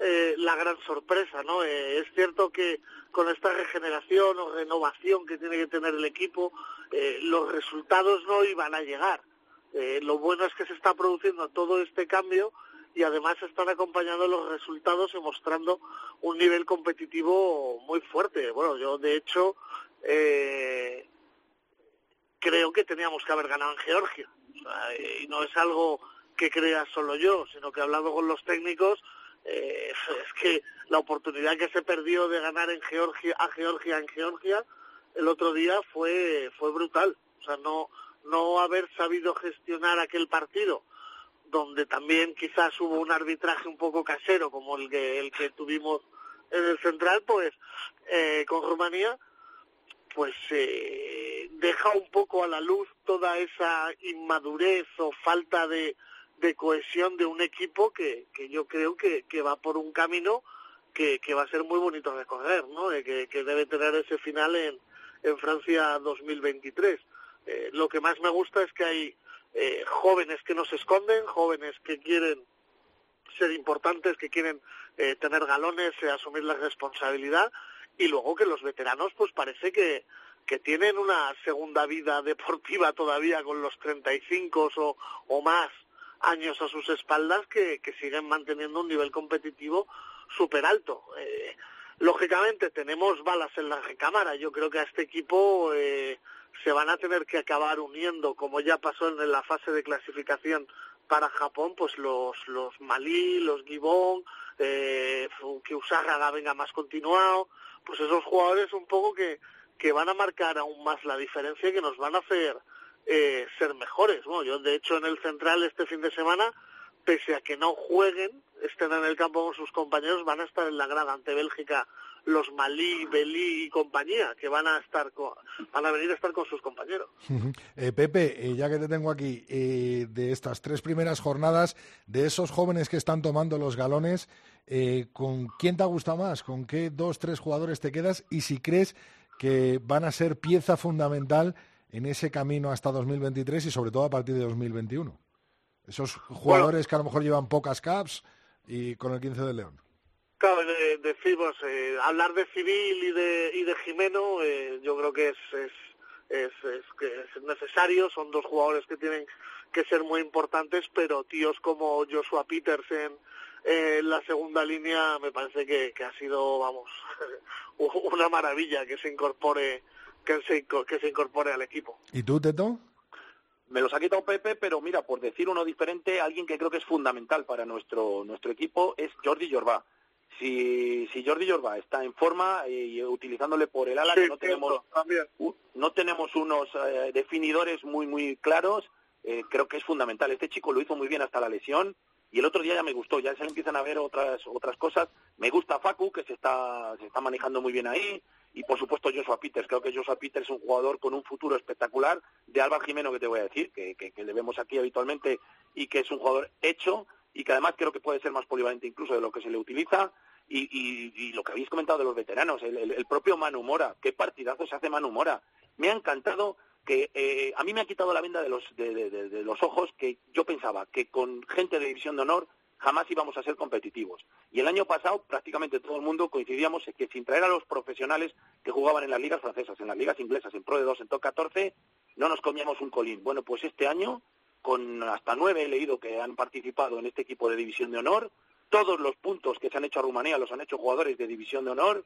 eh, la gran sorpresa, ¿no? Eh, es cierto que con esta regeneración o renovación que tiene que tener el equipo, eh, los resultados no iban a llegar. lo bueno es que se está produciendo todo este cambio y además están acompañando los resultados y mostrando un nivel competitivo muy fuerte. Bueno, yo de hecho eh, creo que teníamos que haber ganado en Georgia. y no es algo que crea solo yo, sino que hablando con los técnicos, eh, es que la oportunidad que se perdió de ganar en Georgia a Georgia en Georgia el otro día fue fue brutal. O sea, no no haber sabido gestionar aquel partido donde también quizás hubo un arbitraje un poco casero como el que el que tuvimos en el central, pues eh, con Rumanía, pues eh, deja un poco a la luz toda esa inmadurez o falta de, de cohesión de un equipo que, que yo creo que, que va por un camino que, que va a ser muy bonito recorrer, ¿no? que, que debe tener ese final en, en Francia 2023. Eh, lo que más me gusta es que hay eh, jóvenes que no se esconden, jóvenes que quieren ser importantes, que quieren eh, tener galones, eh, asumir la responsabilidad y luego que los veteranos pues parece que, que tienen una segunda vida *laughs* deportiva todavía con los 35 o, o más años a sus espaldas que, que siguen manteniendo un nivel competitivo súper alto. Eh, lógicamente tenemos balas en la recámara. Yo creo que a este equipo eh, se van a tener que acabar uniendo, como ya pasó en la fase de clasificación para Japón, pues los, los Malí, los Gibón, eh, que Usaga venga más continuado, pues esos jugadores un poco que, que van a marcar aún más la diferencia y que nos van a hacer eh, ser mejores. Yo de hecho en el central este fin de semana, pese a que no jueguen, estén en el campo con sus compañeros, van a estar en la grada ante Bélgica los Malí, Belí y compañía, que van a estar van a venir a estar con sus compañeros. Eh, Pepe, eh, ya que te tengo aquí, eh, de estas tres primeras jornadas, de esos jóvenes que están tomando los galones, ¿con quién te gusta más? ¿Con qué dos, tres jugadores te quedas? Y si crees que van a ser pieza fundamental en ese camino hasta 2023 y sobre todo a partir de 2021. Esos jugadores que a lo mejor llevan pocas caps y con el 15 de León. Claro, decimos, eh, hablar de Civil y de, y de Jimeno, eh, yo creo que es, es, es, es, necesario, son dos jugadores que tienen que ser muy importantes, pero tíos como Joshua Petersen en la segunda línea me parece que, que ha sido, vamos, *laughs* una maravilla que se incorpore que se, que se incorpore al equipo. ¿Y tú, Teto? Me los ha quitado Pepe, pero mira, por decir uno diferente, alguien que creo que es fundamental para nuestro, nuestro equipo es Jordi Jorba. Si, si Jordi Jorba está en forma y utilizándole por el ala, que no tenemos, no tenemos unos eh, definidores muy, muy claros, eh, creo que es fundamental. Este chico lo hizo muy bien hasta la lesión y el otro día ya me gustó, ya se empiezan a ver otras, otras cosas. Me gusta Facu, que se está, se está manejando muy bien ahí y por supuesto Joshua Peters. Creo que Joshua Peters es un jugador con un futuro espectacular. De Álvaro Jimeno, que te voy a decir, que, que, le vemos aquí habitualmente y que es un jugador hecho y que además creo que puede ser más polivalente incluso de lo que se le utiliza. Y, y, lo que habéis comentado de los veteranos, el, propio Manu Mora, qué partidazo se hace Manu Mora. Me ha encantado que eh, a mí me ha quitado la venda de los, de los ojos que yo pensaba que con gente de división de honor jamás íbamos a ser competitivos. Y el año pasado prácticamente todo el mundo coincidíamos en que sin traer a los profesionales que jugaban en las ligas francesas, en las ligas inglesas, en Pro de 2, en Top 14, no nos comíamos un colín. Bueno, pues este año, con hasta nueve he leído que han participado en este equipo de división de honor, todos los puntos que se han hecho a Rumanía los han hecho jugadores de división de honor,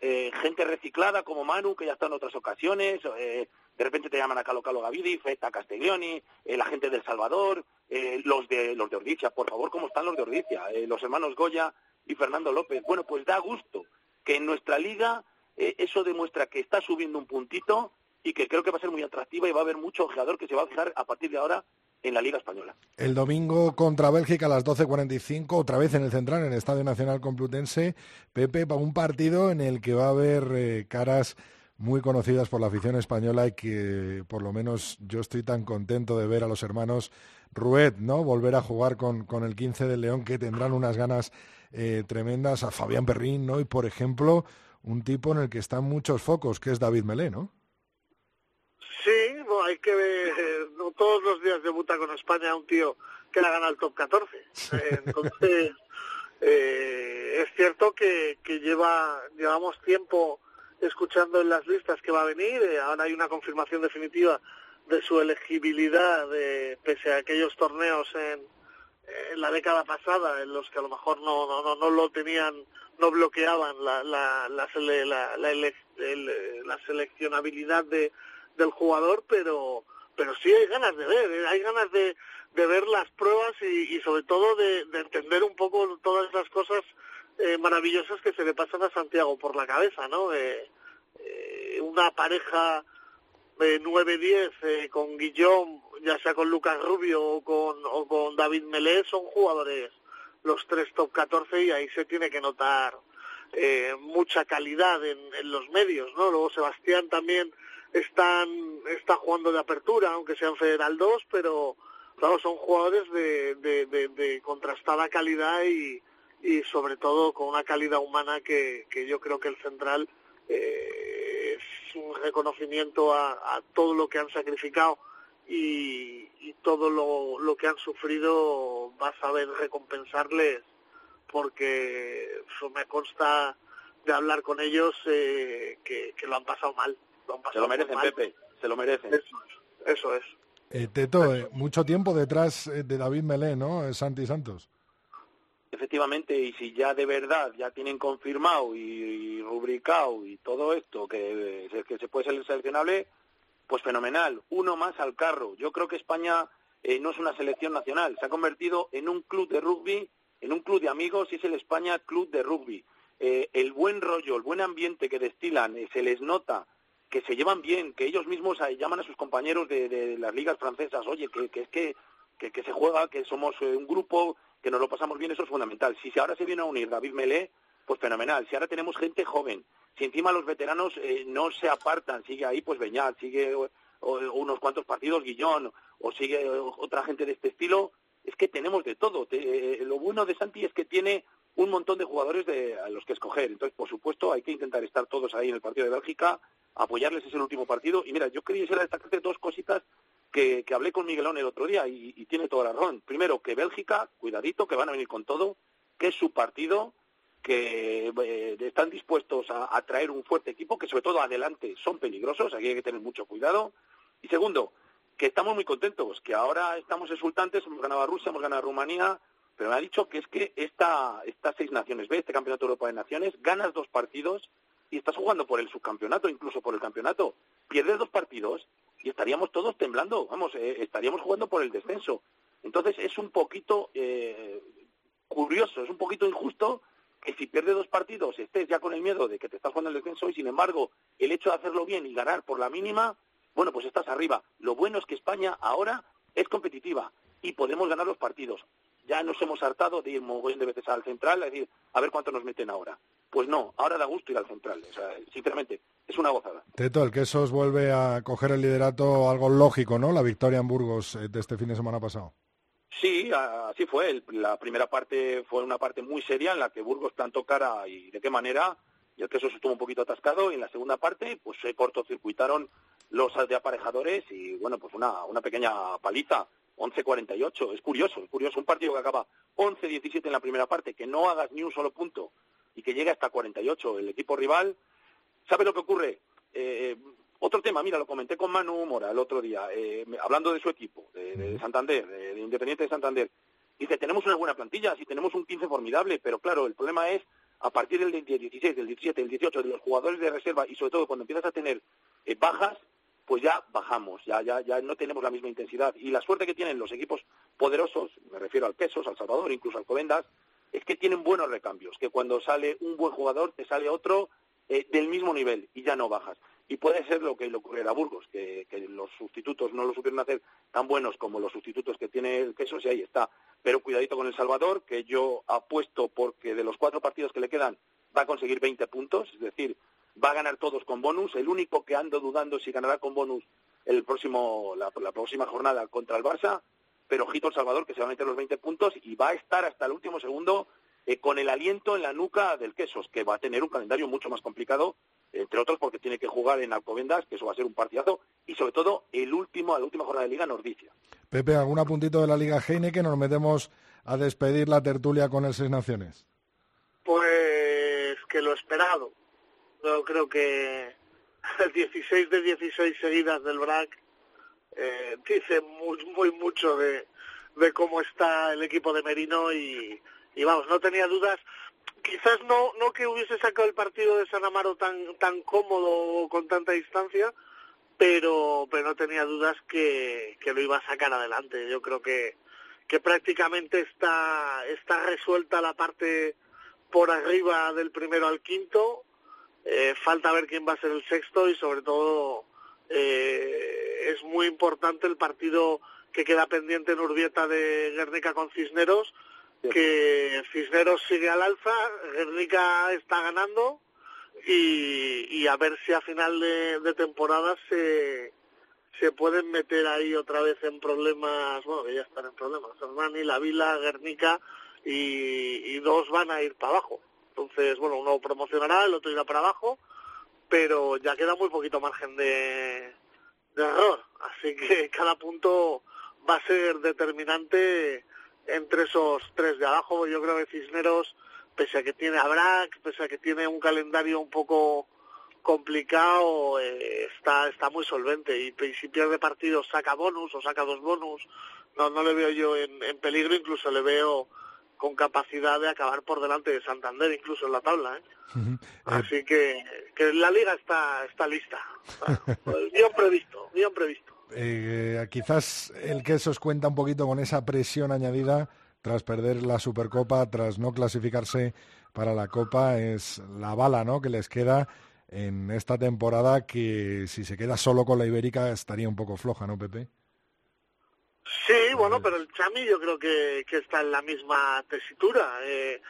eh, gente reciclada como Manu, que ya está en otras ocasiones, eh, de repente te llaman a Calo Calo Gavidi, Feta Castiglioni, eh, la gente del Salvador, los de los de Ordicia, por favor, ¿cómo están los de Ordicia? los hermanos Goya y Fernando López. Bueno, pues da gusto que en nuestra liga eso demuestra que está subiendo un puntito y que creo que va a ser muy atractiva y va a haber mucho ojeador que se va a fijar a partir de ahora en la Liga Española. El domingo contra Bélgica a las 12.45, otra vez en el Central, en el Estadio Nacional Complutense. Pepe, para un partido en el que va a haber eh, caras muy conocidas por la afición española y que por lo menos yo estoy tan contento de ver a los hermanos Ruet, ¿no? Volver a jugar con, con el 15 del León que tendrán unas ganas eh, tremendas, a Fabián Perrín, ¿no? Y por ejemplo, un tipo en el que están muchos focos, que es David Melé, ¿no? Sí, hay que ver, eh, no todos los días debuta con España un tío que la gana el top 14. Eh, entonces, *laughs* eh, es cierto que, que lleva llevamos tiempo escuchando en las listas que va a venir, ahora hay una confirmación definitiva de su elegibilidad de, pese a aquellos torneos en, la década pasada en los que a lo mejor no, no, no, no lo tenían, no bloqueaban la, la, la, la, la seleccionabilidad de, del jugador, pero pero sí hay ganas de ver, ¿eh? hay ganas de, de ver las pruebas y, sobre todo de, entender un poco todas las cosas eh, maravillosas que se le pasan a Santiago por la cabeza, ¿no? Eh, una pareja de 9-10 con Guillón, ya sea con Lucas Rubio o con, o con David Melé, son jugadores los tres top 14 y ahí se tiene que notar mucha calidad en, en los medios, ¿no? Luego Sebastián también están está jugando de apertura, aunque sean Federal 2, pero claro, son jugadores de, contrastada calidad y, y sobre todo con una calidad humana que, que yo creo que el central eh, es un reconocimiento a, todo lo que han sacrificado y, y todo lo, lo, que han sufrido va a saber recompensarles porque me consta de hablar con ellos eh, que lo han pasado mal se lo merecen, Pepe, se lo merecen. Eso es. Eh, Teto, eh, mucho tiempo detrás eh, de David Melé, ¿no? Santi Santos. Efectivamente, y si ya de verdad ya tienen confirmado y, rubricado y todo esto que, que se puede ser seleccionable, pues fenomenal. Uno más al carro. Yo creo que España no es una selección nacional, se ha convertido en un club de rugby, en un club de amigos y es el España Club de Rugby. el buen rollo, el buen ambiente que destilan, se les nota que se llevan bien, que ellos mismos llaman a sus compañeros de, las ligas francesas, oye, que, que es que, que, se juega, que somos eh, un grupo, que nos lo pasamos bien, eso es fundamental. Si ahora se viene a unir David Melé, pues fenomenal. Si ahora tenemos gente joven, si encima los veteranos eh, no se apartan, sigue ahí pues Beñat, sigue unos cuantos partidos Guillón, o sigue otra gente de este estilo, es que tenemos de todo. Eh, lo bueno de Santi es que tiene un montón de jugadores de, a los que escoger. Entonces, por supuesto, hay que intentar estar todos ahí en el partido de Bélgica, apoyarles ese último partido. Y mira, yo quería destacarte dos cositas que, que hablé con Miguelón el otro día y, tiene toda la razón. Primero, que Bélgica, cuidadito, que van a venir con todo, que es su partido, que eh, están dispuestos a, traer un fuerte equipo, que sobre todo adelante son peligrosos, aquí hay que tener mucho cuidado. Y segundo, que estamos muy contentos, que ahora estamos exultantes, hemos ganado a Rusia, hemos ganado a Rumanía, pero me ha dicho que es que esta, estas seis naciones B, este Campeonato Europeo de Naciones, ganas dos partidos y estás jugando por el subcampeonato, incluso por el campeonato. Pierdes dos partidos y estaríamos todos temblando, vamos, eh, estaríamos jugando por el descenso. Entonces es un poquito eh, curioso, es un poquito injusto que si pierdes dos partidos estés ya con el miedo de que te estás jugando el descenso y sin embargo el hecho de hacerlo bien y ganar por la mínima, bueno, pues estás arriba. Lo bueno es que España ahora es competitiva y podemos ganar los partidos. Ya nos hemos hartado de ir mogollón de veces al central, a decir, a ver cuánto nos meten ahora. Pues no, ahora da gusto ir al central. O sea, sinceramente, es una gozada. Teto, el Quesos vuelve a coger el liderato, algo lógico, ¿no? La victoria en Burgos eh, de este fin de semana pasado. Sí, así fue. La primera parte fue una parte muy seria en la que Burgos plantó cara y de qué manera, y el Quesos estuvo un poquito atascado. Y en la segunda parte, pues se cortocircuitaron los de aparejadores y, bueno, pues una, una pequeña paliza 11-48. Es curioso, es curioso. Un partido que acaba 11-17 en la primera parte, que no hagas ni un solo punto y que llegue hasta 48. El equipo rival, ¿sabe lo que ocurre? Eh, otro tema, mira, lo comenté con Manu Mora el otro día, eh, hablando de su equipo, de, Santander, de, Independiente de Santander. Dice, tenemos una buena plantilla, sí tenemos un 15 formidable, pero claro, el problema es a partir del 16, del 17, del 18, de los jugadores de reserva y sobre todo cuando empiezas a tener eh, bajas, pues ya bajamos, ya, ya, ya no tenemos la misma intensidad. Y la suerte que tienen los equipos poderosos, me refiero al Pesos, al Salvador, incluso al Covendas, es que tienen buenos recambios, que cuando sale un buen jugador te sale otro eh, del mismo nivel y ya no bajas. Y puede ser lo que le ocurriera a Burgos, que, los sustitutos no lo supieron hacer tan buenos como los sustitutos que tiene el Quesos y ahí está. Pero cuidadito con El Salvador, que yo apuesto porque de los cuatro partidos que le quedan va a conseguir 20 puntos, es decir, va a ganar todos con bonus. El único que ando dudando si ganará con bonus el próximo, la, próxima jornada contra el Barça, pero ojito El Salvador que se va a meter los 20 puntos y va a estar hasta el último segundo eh, con el aliento en la nuca del Quesos, que va a tener un calendario mucho más complicado, entre otros porque tiene que jugar en Alcobendas, que eso va a ser un partidazo, y sobre todo el último, la última jornada de Liga Nordicia. Pepe, ¿algún apuntito de la Liga Heine que nos metemos a despedir la tertulia con el Seis Naciones? Pues que lo esperado. Yo creo que *laughs* el 16 de 16 seguidas del BRAC eh, dice muy, muy mucho de, de cómo está el equipo de Merino y, y vamos, no tenía dudas. Quizás no, no que hubiese sacado el partido de San Amaro tan, tan cómodo con tanta distancia, pero, pero no tenía dudas que, que lo iba a sacar adelante. Yo creo que, que prácticamente está, está resuelta la parte por arriba del primero al quinto. Eh, falta ver quién va a ser el sexto y sobre todo eh, es muy importante el partido que queda pendiente en Urbieta de Guernica con Cisneros que Cisneros sigue al alza, Guernica está ganando y, a ver si a final de, temporada se, se pueden meter ahí otra vez en problemas, bueno, que ya están en problemas, Hernani, La Vila, Guernica y, dos van a ir para abajo. Entonces, bueno, uno promocionará, el otro irá para abajo, pero ya queda muy poquito margen de, error. Así que *laughs* cada punto va a ser determinante entre esos tres de abajo. Yo creo que Cisneros, pese a que tiene a Brack, pese a que tiene un calendario un poco complicado, eh, está, está muy solvente y, si pierde partidos saca bonus o saca dos bonus. No, no le veo yo en, peligro, incluso le veo con capacidad de acabar por delante de Santander, incluso en la tabla. ¿eh? Eh, Así que, que la liga está, está lista. *laughs* bien previsto, bien previsto. Eh, quizás el que os cuenta un poquito con esa presión añadida tras perder la Supercopa, tras no clasificarse para la Copa, es la bala ¿no? que les queda en esta temporada que si se queda solo con la Ibérica estaría un poco floja, ¿no, Pepe? Sí, bueno, pero el Chami yo creo que, está en la misma tesitura. Eh,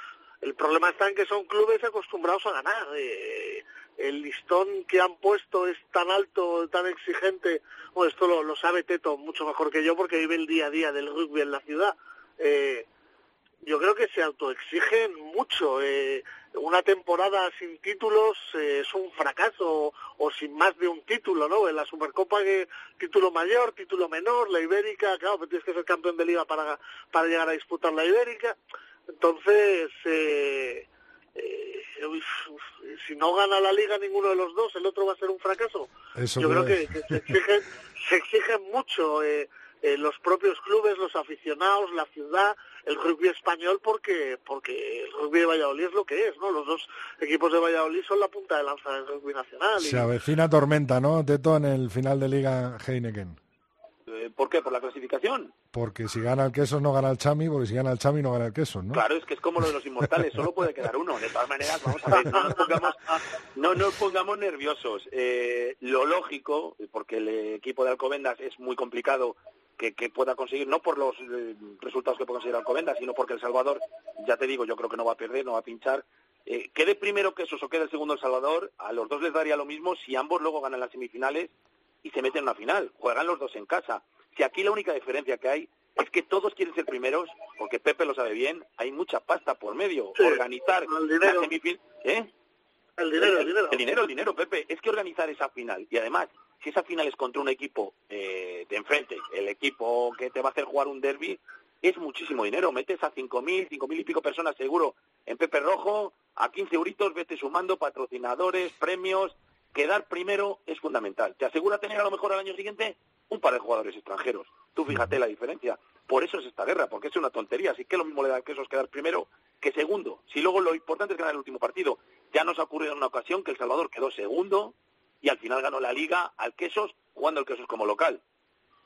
el problema está en que son clubes acostumbrados a ganar. Eh, el listón que han puesto es tan alto, tan exigente. Bueno, esto lo, sabe Teto mucho mejor que yo porque vive el día a día del rugby en la ciudad. Eh, yo creo que se autoexigen mucho. Eh, una temporada sin títulos eh, es un fracaso o, sin más de un título, ¿no? En la Supercopa título mayor, título menor, la Ibérica, claro, pero tienes que ser campeón de liga para, para llegar a disputar la Ibérica. Entonces, eh, eh, si no gana la liga ninguno de los dos, el otro va a ser un fracaso. Yo creo que, se, exigen, se exigen mucho. Eh, eh, los propios clubes, los aficionados, la ciudad, el rugby español, porque porque el rugby de Valladolid es lo que es, ¿no? Los dos equipos de Valladolid son la punta de lanza del rugby nacional. Se avecina tormenta, ¿no, Teto, en el final de Liga Heineken? Eh, ¿Por qué? ¿Por la clasificación? Porque si gana el queso no gana el chami, porque si gana el chami no gana el queso, ¿no? Claro, es que es como lo de los inmortales, solo puede quedar uno. De todas maneras, vamos a ver, no nos pongamos, no nos pongamos nerviosos. Eh, lo lógico, porque el equipo de Alcobendas es muy complicado que, pueda conseguir, no por los eh, resultados que pueda conseguir Alcobendas, sino porque El Salvador, ya te digo, yo creo que no va a perder, no va a pinchar. Eh, quede primero Quesos o quede el segundo El Salvador, a los dos les daría lo mismo si ambos luego ganan las semifinales y se meten en una final. Juegan los dos en casa. Si aquí la única diferencia que hay es que todos quieren ser primeros, porque Pepe lo sabe bien, hay mucha pasta por medio. Organizar la semifinal... ¿Eh? El dinero, el, dinero. El dinero, el dinero, Pepe. Es que organizar esa final, y además, si esa final es contra un equipo eh, de enfrente, el equipo que te va a hacer jugar un derby, es muchísimo dinero. Metes a 5.000, 5.000 y pico personas seguro en Pepe Rojo, a 15 euritos, vete sumando patrocinadores, premios. Quedar primero es fundamental. Te asegura tener a lo mejor al año siguiente un par de jugadores extranjeros. Tú fíjate la diferencia. Por eso es esta guerra, porque es una tontería. Así que lo mismo le da que eso es quedar primero que segundo. Si luego lo importante es ganar el último partido. Ya nos ha ocurrido en una ocasión que El Salvador quedó segundo y al final ganó la liga al Quesos jugando el Quesos como local.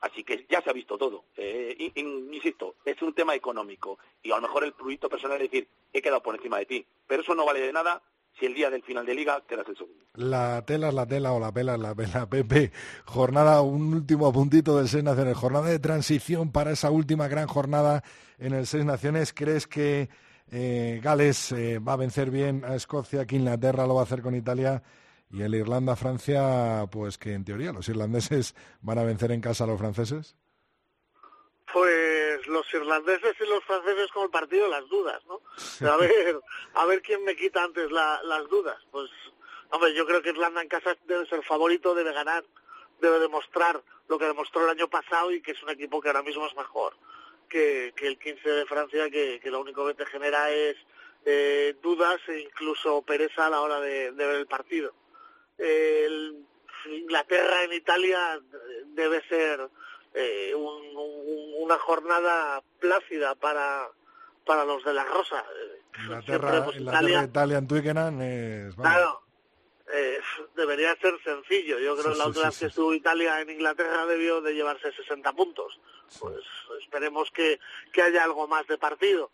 Así que ya se ha visto todo. Eh, insisto, es un tema económico y a lo mejor el pruito personal es decir, he quedado por encima de ti. Pero eso no vale de nada si el día del final de liga quedas el segundo. La tela es la tela o la pela es la pela. *laughs* Pepe, jornada, un último puntito del Seis Naciones. Jornada de transición para esa última gran jornada en el Seis Naciones. ¿Crees que eh, Gales eh, va a vencer bien a Escocia, que Inglaterra lo va a hacer con Italia? Y el Irlanda-Francia, pues que en teoría los irlandeses *laughs* van a vencer en casa a los franceses. Pues los irlandeses y los franceses como el partido las dudas, ¿no? A ver, a ver quién me quita antes las dudas. Pues, hombre, yo creo que Irlanda en casa debe ser favorito, debe ganar, debe demostrar lo que demostró el año pasado y que es un equipo que ahora mismo es mejor que, el 15 de Francia, que, lo único que te genera es eh, dudas e incluso pereza a la hora de ver el partido el Inglaterra en Italia debe ser eh, una jornada plácida para para los de la Rosa. Inglaterra, pues, Italia, Italia en Twickenham es... Claro, debería ser sencillo. Yo creo que la última vez que estuvo Italia en Inglaterra debió de llevarse 60 puntos. Pues esperemos que, que haya algo más de partido.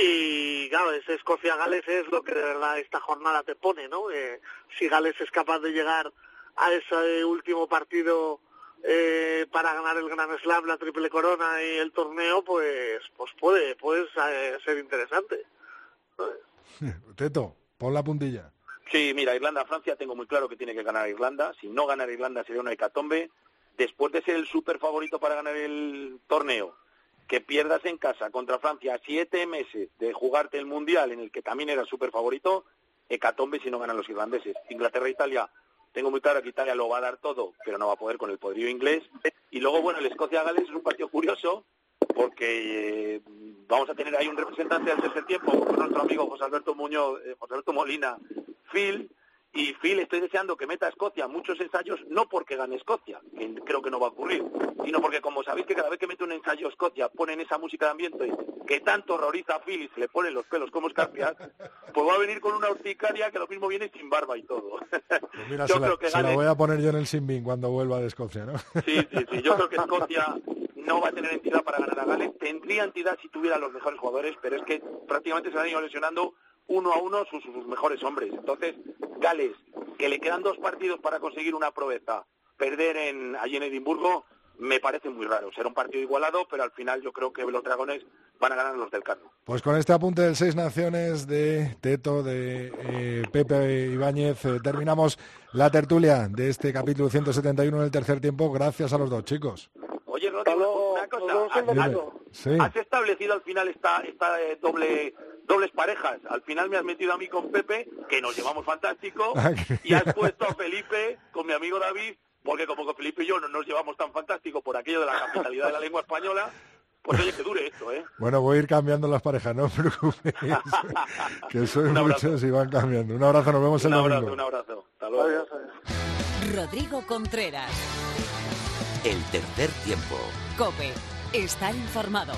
Y claro, ese Escocia-Gales es lo que de verdad esta jornada te pone, ¿no? Eh, si Gales es capaz de llegar a ese último partido eh, para ganar el Gran Slam, la Triple Corona y el torneo, pues pues puede, puede ser interesante. *laughs* Teto, pon la puntilla. Sí, mira, Irlanda-Francia tengo muy claro que tiene que ganar Irlanda. Si no ganar Irlanda sería una hecatombe. Después de ser el super favorito para ganar el torneo, que pierdas en casa contra Francia siete meses de jugarte el Mundial, en el que también era súper favorito, hecatombe si no ganan los irlandeses. Inglaterra-Italia, tengo muy claro que Italia lo va a dar todo, pero no va a poder con el poderío inglés. Y luego, bueno, el Escocia-Gales es un partido curioso, porque eh, vamos a tener ahí un representante del tercer tiempo, nuestro amigo José Alberto Muñoz, eh, José Alberto Molina, Phil, y Phil, estoy deseando que meta a Escocia muchos ensayos, no porque gane Escocia, que creo que no va a ocurrir, sino porque como sabéis que cada vez que mete un ensayo Escocia ponen esa música de ambiente que tanto horroriza a Phil y se le ponen los pelos como escarpias, pues va a venir con una urticaria que lo mismo viene sin barba y todo. Pues mira, se, la, voy a poner yo en el Sinbin cuando vuelva de Escocia, ¿no? Sí, sí, sí. Yo creo que Escocia no va a tener entidad para ganar a Gales. Tendría entidad si tuviera los mejores jugadores, pero es que prácticamente se han ido lesionando uno a uno sus, mejores hombres. Entonces, Gales, que le quedan dos partidos para conseguir una proeza, perder en, allí en Edimburgo, me parece muy raro. Será un partido igualado, pero al final yo creo que los dragones van a ganar los del Carno. Pues con este apunte del Seis Naciones de Teto, de eh, Pepe Ibáñez, eh, terminamos la tertulia de este capítulo 171 en el tercer tiempo. Gracias a los dos, chicos. Oye, Rodrigo, una cosa. ¿Has, establecido al final esta, esta eh, doble dobles parejas. Al final me has metido a mí con Pepe, que nos llevamos fantástico, *laughs* y has puesto a Felipe con mi amigo David, porque como con Felipe y yo no nos llevamos tan fantástico por aquello de la capitalidad de la lengua española, pues oye, que dure esto, ¿eh? Bueno, voy a ir cambiando las parejas, no os preocupéis, *laughs* que sois muchos y van cambiando. Un abrazo, nos vemos el domingo. Un abrazo, un abrazo. Hasta luego. Rodrigo Contreras. El tercer tiempo. Cope, estar informado.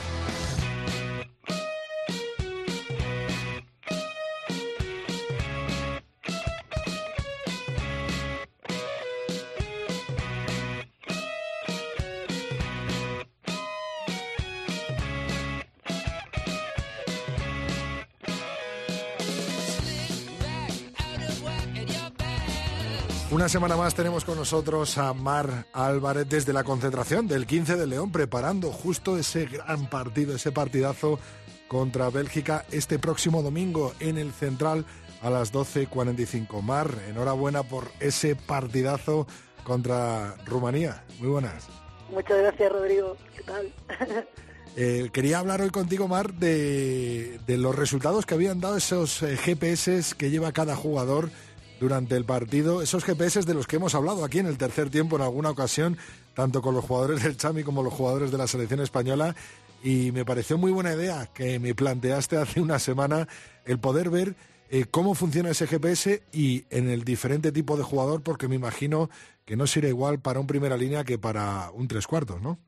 Una semana más tenemos con nosotros a Mar Álvarez desde la concentración del 15 de León, preparando justo ese gran partido, ese partidazo contra Bélgica este próximo domingo en el Central a las 12.45. Mar, enhorabuena por ese partidazo contra Rumanía. Muy buenas. Muchas gracias, Rodrigo. ¿Qué tal? *laughs* Eh, quería hablar hoy contigo, Mar, de, de, los resultados que habían dado esos eh, GPS que lleva cada jugador durante el partido, esos GPS de los que hemos hablado aquí en el tercer tiempo en alguna ocasión, tanto con los jugadores del Chami como los jugadores de la selección española, y me pareció muy buena idea que me planteaste hace una semana el poder ver eh, cómo funciona ese GPS y en el diferente tipo de jugador, porque me imagino que no será igual para un primera línea que para un tres cuartos, ¿no?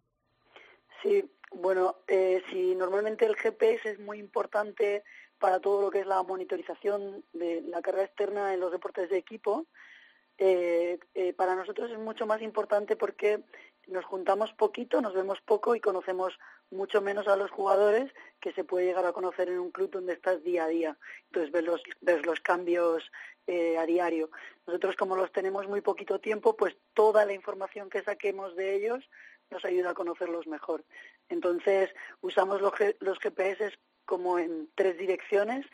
Sí, bueno, eh, si normalmente el GPS es muy importante para todo lo que es la monitorización de la carrera externa en los deportes de equipo. Eh, eh, para nosotros es mucho más importante porque nos juntamos poquito, nos vemos poco y conocemos mucho menos a los jugadores que se puede llegar a conocer en un club donde estás día a día. Entonces ves los, ves los cambios eh, a diario. Nosotros como los tenemos muy poquito tiempo, pues toda la información que saquemos de ellos nos ayuda a conocerlos mejor. Entonces usamos los, los GPS como en tres direcciones.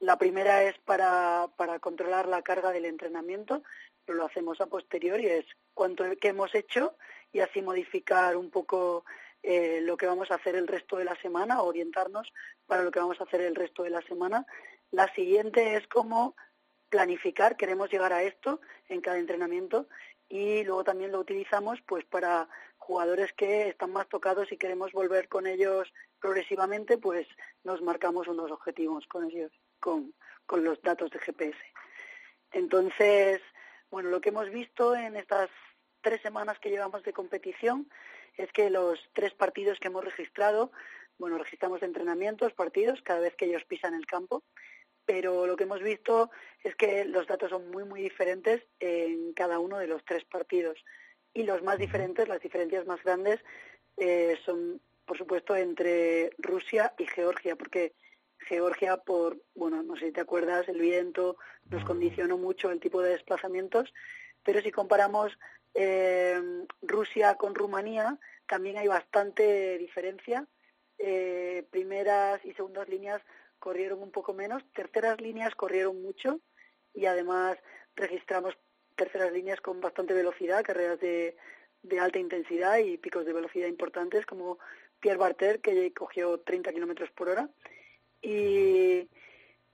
La primera es para, para controlar la carga del entrenamiento, pero lo hacemos a posteriori, es cuánto que hemos hecho y así modificar un poco eh, lo que vamos a hacer el resto de la semana, orientarnos para lo que vamos a hacer el resto de la semana. La siguiente es cómo planificar, queremos llegar a esto en cada entrenamiento y luego también lo utilizamos pues para jugadores que están más tocados y queremos volver con ellos progresivamente, pues nos marcamos unos objetivos con ellos, con, con los datos de GPS. Entonces, bueno, lo que hemos visto en estas tres semanas que llevamos de competición es que los tres partidos que hemos registrado, bueno, registramos entrenamientos, partidos, cada vez que ellos pisan el campo, pero lo que hemos visto es que los datos son muy, muy diferentes en cada uno de los tres partidos y los más diferentes, las diferencias más grandes, eh, son, por supuesto, entre Rusia y Georgia, porque Georgia, por, bueno, no sé si te acuerdas, el viento nos condicionó mucho el tipo de desplazamientos, pero si comparamos eh, Rusia con Rumanía, también hay bastante diferencia. Eh, primeras y segundas líneas corrieron un poco menos, terceras líneas corrieron mucho y además registramos terceras líneas con bastante velocidad, carreras de, de alta intensidad y picos de velocidad importantes, como Pierre Barter, que cogió 30 kilómetros por hora. Y,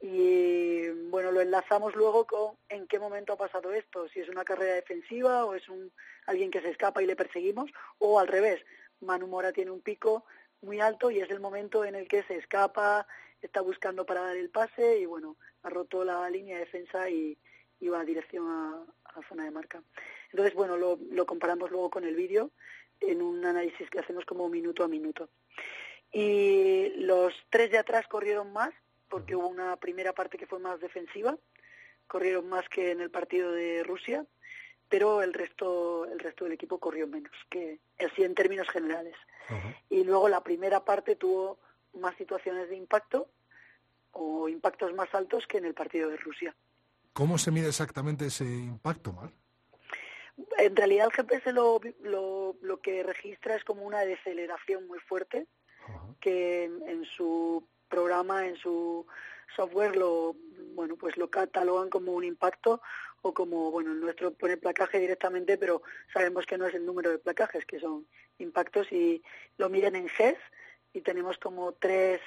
y bueno, lo enlazamos luego con en qué momento ha pasado esto, si es una carrera defensiva o es un alguien que se escapa y le perseguimos, o al revés, Manu Mora tiene un pico muy alto y es el momento en el que se escapa, está buscando para dar el pase y bueno, ha roto la línea de defensa y, iba a dirección a, la zona de marca. Entonces, bueno, lo, lo comparamos luego con el vídeo en un análisis que hacemos como minuto a minuto. Y los tres de atrás corrieron más, porque hubo una primera parte que fue más defensiva, corrieron más que en el partido de Rusia, pero el resto, el resto del equipo corrió menos, que así en términos generales. Y luego la primera parte tuvo más situaciones de impacto o impactos más altos que en el partido de Rusia. ¿Cómo se mide exactamente ese impacto, Mar? En realidad el GPS lo, lo, lo, que registra es como una deceleración muy fuerte, que en, su programa, en su software, lo bueno pues lo catalogan como un impacto o como, bueno, el nuestro pone placaje directamente, pero sabemos que no es el número de placajes, que son impactos y lo miden en GES y tenemos como tres,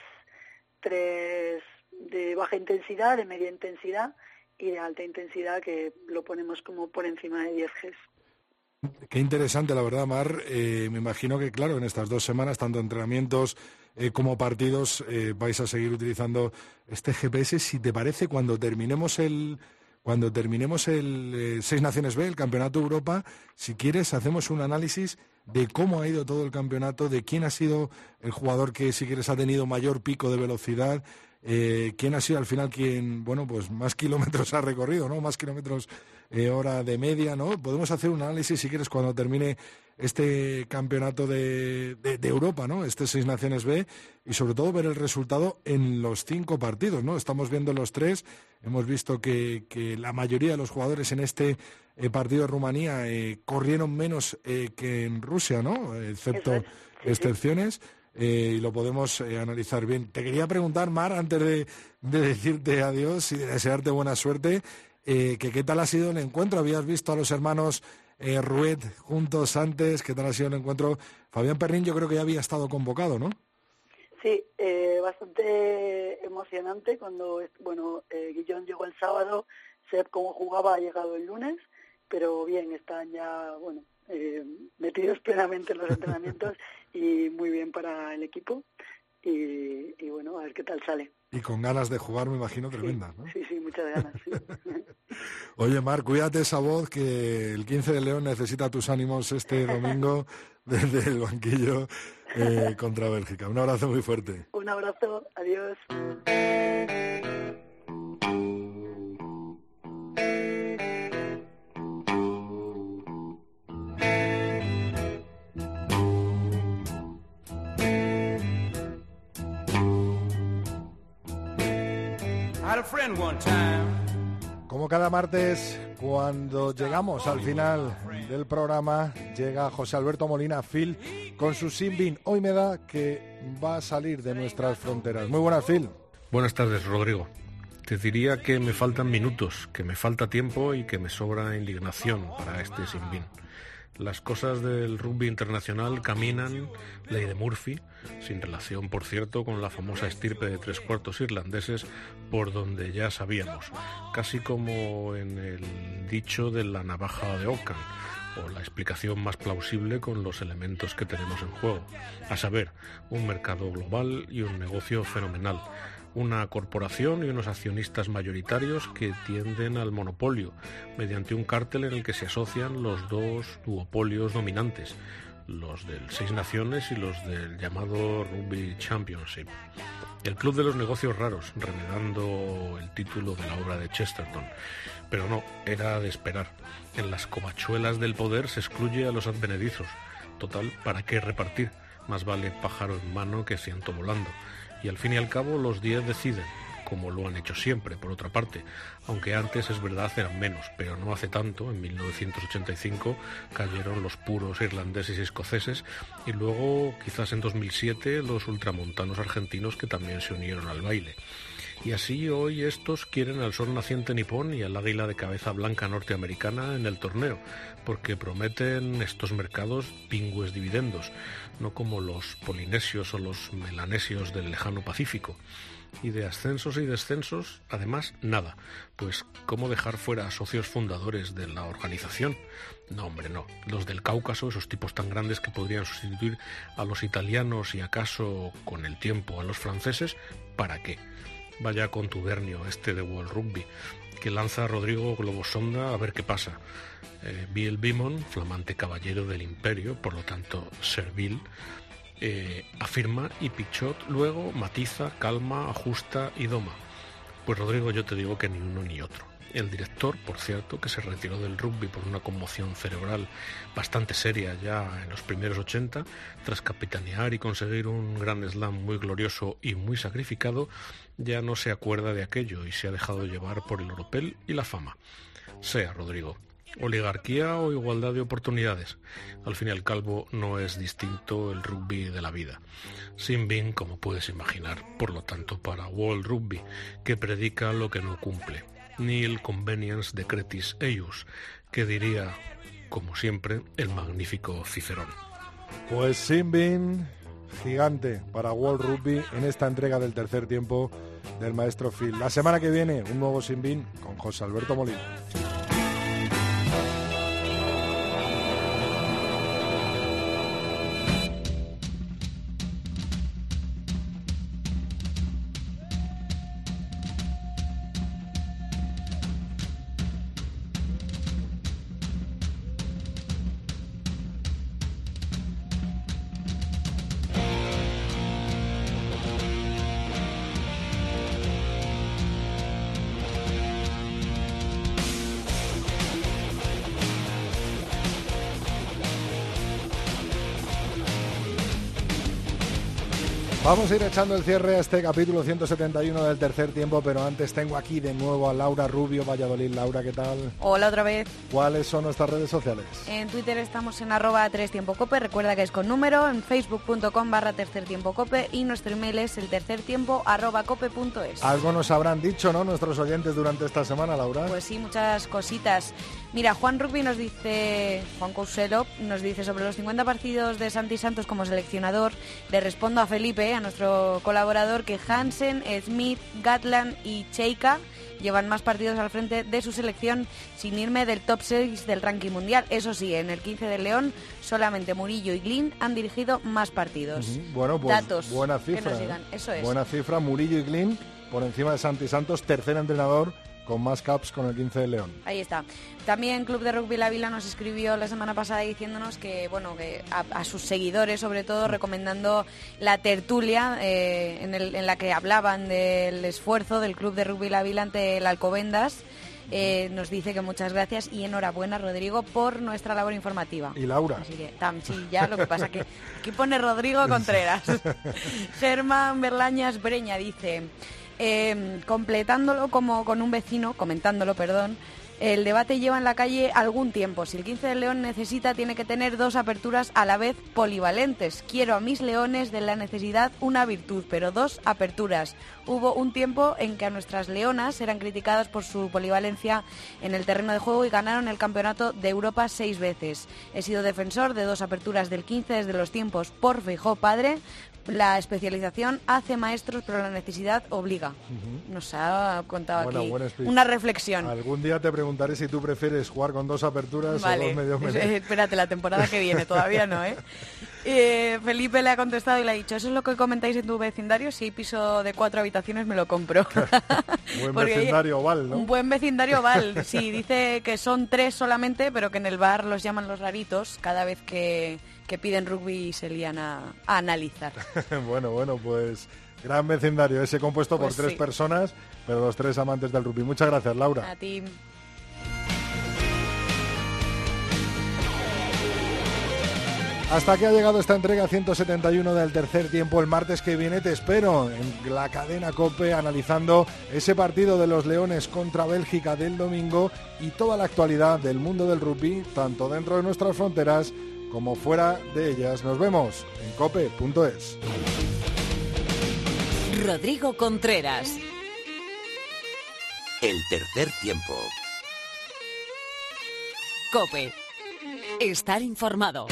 tres de baja intensidad, de media intensidad y de alta intensidad que lo ponemos como por encima de 10 Gs. Qué interesante, la verdad, Mar. Eh, me imagino que, claro, en estas dos semanas, tanto entrenamientos eh, como partidos, eh, vais a seguir utilizando este GPS. Si te parece, cuando terminemos el cuando terminemos el Seis Naciones B, el Campeonato Europa, si quieres, hacemos un análisis de cómo ha ido todo el campeonato, de quién ha sido el jugador que, si quieres, ha tenido mayor pico de velocidad, eh, quién ha sido al final quien, bueno, pues más *laughs* kilómetros ha recorrido, ¿no? Más kilómetros eh, hora de media, ¿no? Podemos hacer un análisis, si quieres, cuando termine este campeonato de, de, Europa, ¿no? Este Seis Naciones B, y sobre todo ver el resultado en los cinco partidos, ¿no? Estamos viendo los tres, hemos visto que, que la mayoría de los jugadores en este eh, partido de Rumanía corrieron menos que en Rusia, ¿no? Excepto excepciones. Eh, y lo podemos eh, analizar bien. Te quería preguntar, Mar, antes de, decirte adiós y de desearte buena suerte, eh, que qué tal ha sido el encuentro. ¿Habías visto a los hermanos Ruet juntos antes? ¿Qué tal ha sido el encuentro? Fabián Perrín yo creo que ya había estado convocado, ¿no? Sí, bastante emocionante cuando, bueno, Guillón llegó el sábado, Seb como jugaba ha llegado el lunes, pero bien, están ya, bueno, eh, metidos plenamente en los entrenamientos y muy bien para el equipo. Y, bueno, a ver qué tal sale. Y con ganas de jugar, me imagino, tremendas, sí, Sí, muchas ganas. *laughs* Oye, Mar, cuídate esa voz que el 15 de León necesita tus ánimos este domingo *laughs* desde el banquillo eh, contra Bélgica. Un abrazo muy fuerte. Un abrazo, adiós. Como cada martes, cuando llegamos al final del programa, llega José Alberto Molina Phil con su Simbin. Hoy me da que va a salir de nuestras fronteras. Muy buenas, Phil. Buenas tardes, Rodrigo. Te diría que me faltan minutos, que me falta tiempo y que me sobra indignación para este Simbin. Las cosas del rugby internacional caminan, ley de Murphy, sin relación, por cierto, con la famosa estirpe de tres cuartos irlandeses, por donde ya sabíamos, casi como en el dicho de la navaja de Ockham, o la explicación más plausible con los elementos que tenemos en juego, a saber, un mercado global y un negocio fenomenal una corporación y unos accionistas mayoritarios que tienden al monopolio, mediante un cártel en el que se asocian los dos duopolios dominantes, los del Seis Naciones y los del llamado Rugby Championship. El Club de los Negocios Raros, remedando el título de la obra de Chesterton. Pero no, era de esperar. En las covachuelas del poder se excluye a los advenedizos. Total, ¿para qué repartir? Más vale pájaro en mano que ciento volando y al fin y al cabo los 10 deciden, como lo han hecho siempre, por otra parte, aunque antes es verdad eran menos, pero no hace tanto, en 1985 cayeron los puros irlandeses y escoceses y luego quizás en 2007 los ultramontanos argentinos que también se unieron al baile. Y así hoy estos quieren al sol naciente nipón y al águila de cabeza blanca norteamericana en el torneo, porque prometen estos mercados pingües dividendos, no como los polinesios o los melanesios del lejano Pacífico. Y de ascensos y descensos, además, nada. Pues, ¿cómo dejar fuera a socios fundadores de la organización? No, hombre, no. Los del Cáucaso, esos tipos tan grandes que podrían sustituir a los italianos y acaso, con el tiempo, a los franceses, ¿para qué? Vaya contubernio este de World Rugby, que lanza Rodrigo Globosonda a ver qué pasa. Eh, Bill Bimon, flamante caballero del imperio, por lo tanto servil, eh, afirma y Pichot luego matiza, calma, ajusta y doma. Pues Rodrigo, yo te digo que ni uno ni otro. El director, por cierto, que se retiró del rugby por una conmoción cerebral bastante seria ya en los primeros 80, tras capitanear y conseguir un gran slam muy glorioso y muy sacrificado, ya no se acuerda de aquello y se ha dejado llevar por el oropel y la fama. Sea, Rodrigo, oligarquía o igualdad de oportunidades. Al fin y al cabo no es distinto el rugby de la vida. Sin bin, como puedes imaginar, por lo tanto para World Rugby, que predica lo que no cumple. Ni el convenience decretis eius, que diría, como siempre, el magnífico Cicerón. Pues sin bin, gigante para World Rugby en esta entrega del tercer tiempo del maestro Phil. La semana que viene, un nuevo sin bin con José Alberto Molina. Vamos a ir echando el cierre a este capítulo 171 del tercer tiempo, pero antes tengo aquí de nuevo a Laura Rubio, Valladolid. Laura, ¿qué tal? Hola otra vez. ¿Cuáles son nuestras redes sociales? En Twitter estamos en arroba tres tiempo cope, recuerda que es con número, en facebook.com barra tercer tiempo cope y nuestro email es el tercer tiempo arroba cope.es. Algo nos habrán dicho, ¿no? Nuestros oyentes durante esta semana, Laura. Pues sí, muchas cositas. Mira, Juan Rugby nos dice, Juan Couselo, nos dice sobre los 50 partidos de Santi Santos como seleccionador, le respondo a Felipe, a nuestro colaborador, que Hansen, Smith, Gatland y Cheika llevan más partidos al frente de su selección sin irme del top 6 del ranking mundial. Eso sí, en el 15 de León solamente Murillo y Glyn han dirigido más partidos. Bueno, pues Datos buena cifra. que nos digan. ¿eh? Eso es. Buena cifra, Murillo y Glyn por encima de Santi Santos, tercer entrenador con más caps con el 15 de León. Ahí está. También Club de Rugby La Vila nos escribió la semana pasada diciéndonos que, bueno, que a, a sus seguidores, sobre todo, recomendando la tertulia eh, en, el- en la que hablaban del esfuerzo del Club de Rugby La Vila ante el Alcobendas. Eh, nos dice que muchas gracias y enhorabuena, Rodrigo, por nuestra labor informativa. Y Laura. Así que, tam, sí, ya lo que pasa que aquí pone Rodrigo *laughs* Contreras. *laughs* Germán Berlañas Breña dice, eh, completándolo como con un vecino, comentándolo, perdón, el debate lleva en la calle algún tiempo. Si el 15 de León necesita, tiene que tener dos aperturas a la vez polivalentes. Quiero a mis leones de la necesidad una virtud, pero dos aperturas. Hubo un tiempo en que a nuestras leonas eran criticadas por su polivalencia en el terreno de juego y ganaron el campeonato de Europa seis veces. He sido defensor de dos aperturas del 15 desde los tiempos por Feijó padre. La especialización hace maestros, pero la necesidad obliga. Nos ha contado aquí una reflexión. Algún día te preguntaré si tú prefieres jugar con dos aperturas o dos medios *laughs* medios. espérate, la temporada que viene, todavía no, ¿eh? *laughs* Eh, Felipe le ha contestado y le ha dicho, ¿eso es lo que comentáis en tu vecindario? Si hay piso de cuatro habitaciones, me lo compro. *laughs* Buen Porque vecindario oval, ¿no? Un buen vecindario Val, sí, dice que son tres solamente, pero que en el bar los llaman los raritos cada vez que, que piden rugby y se lían a, a analizar. *laughs* bueno, bueno, pues gran vecindario, ese compuesto Pues por tres sí. personas, pero los tres amantes del rugby. Muchas gracias, Laura. A ti. Hasta aquí ha llegado esta entrega 171 del tercer tiempo. El martes que viene te espero en la cadena Cope analizando ese partido de los Leones contra Bélgica del domingo y toda la actualidad del mundo del rugby, tanto dentro de nuestras fronteras como fuera de ellas. Nos vemos en cope.es. Rodrigo Contreras. El tercer tiempo. Cope. Estar informado.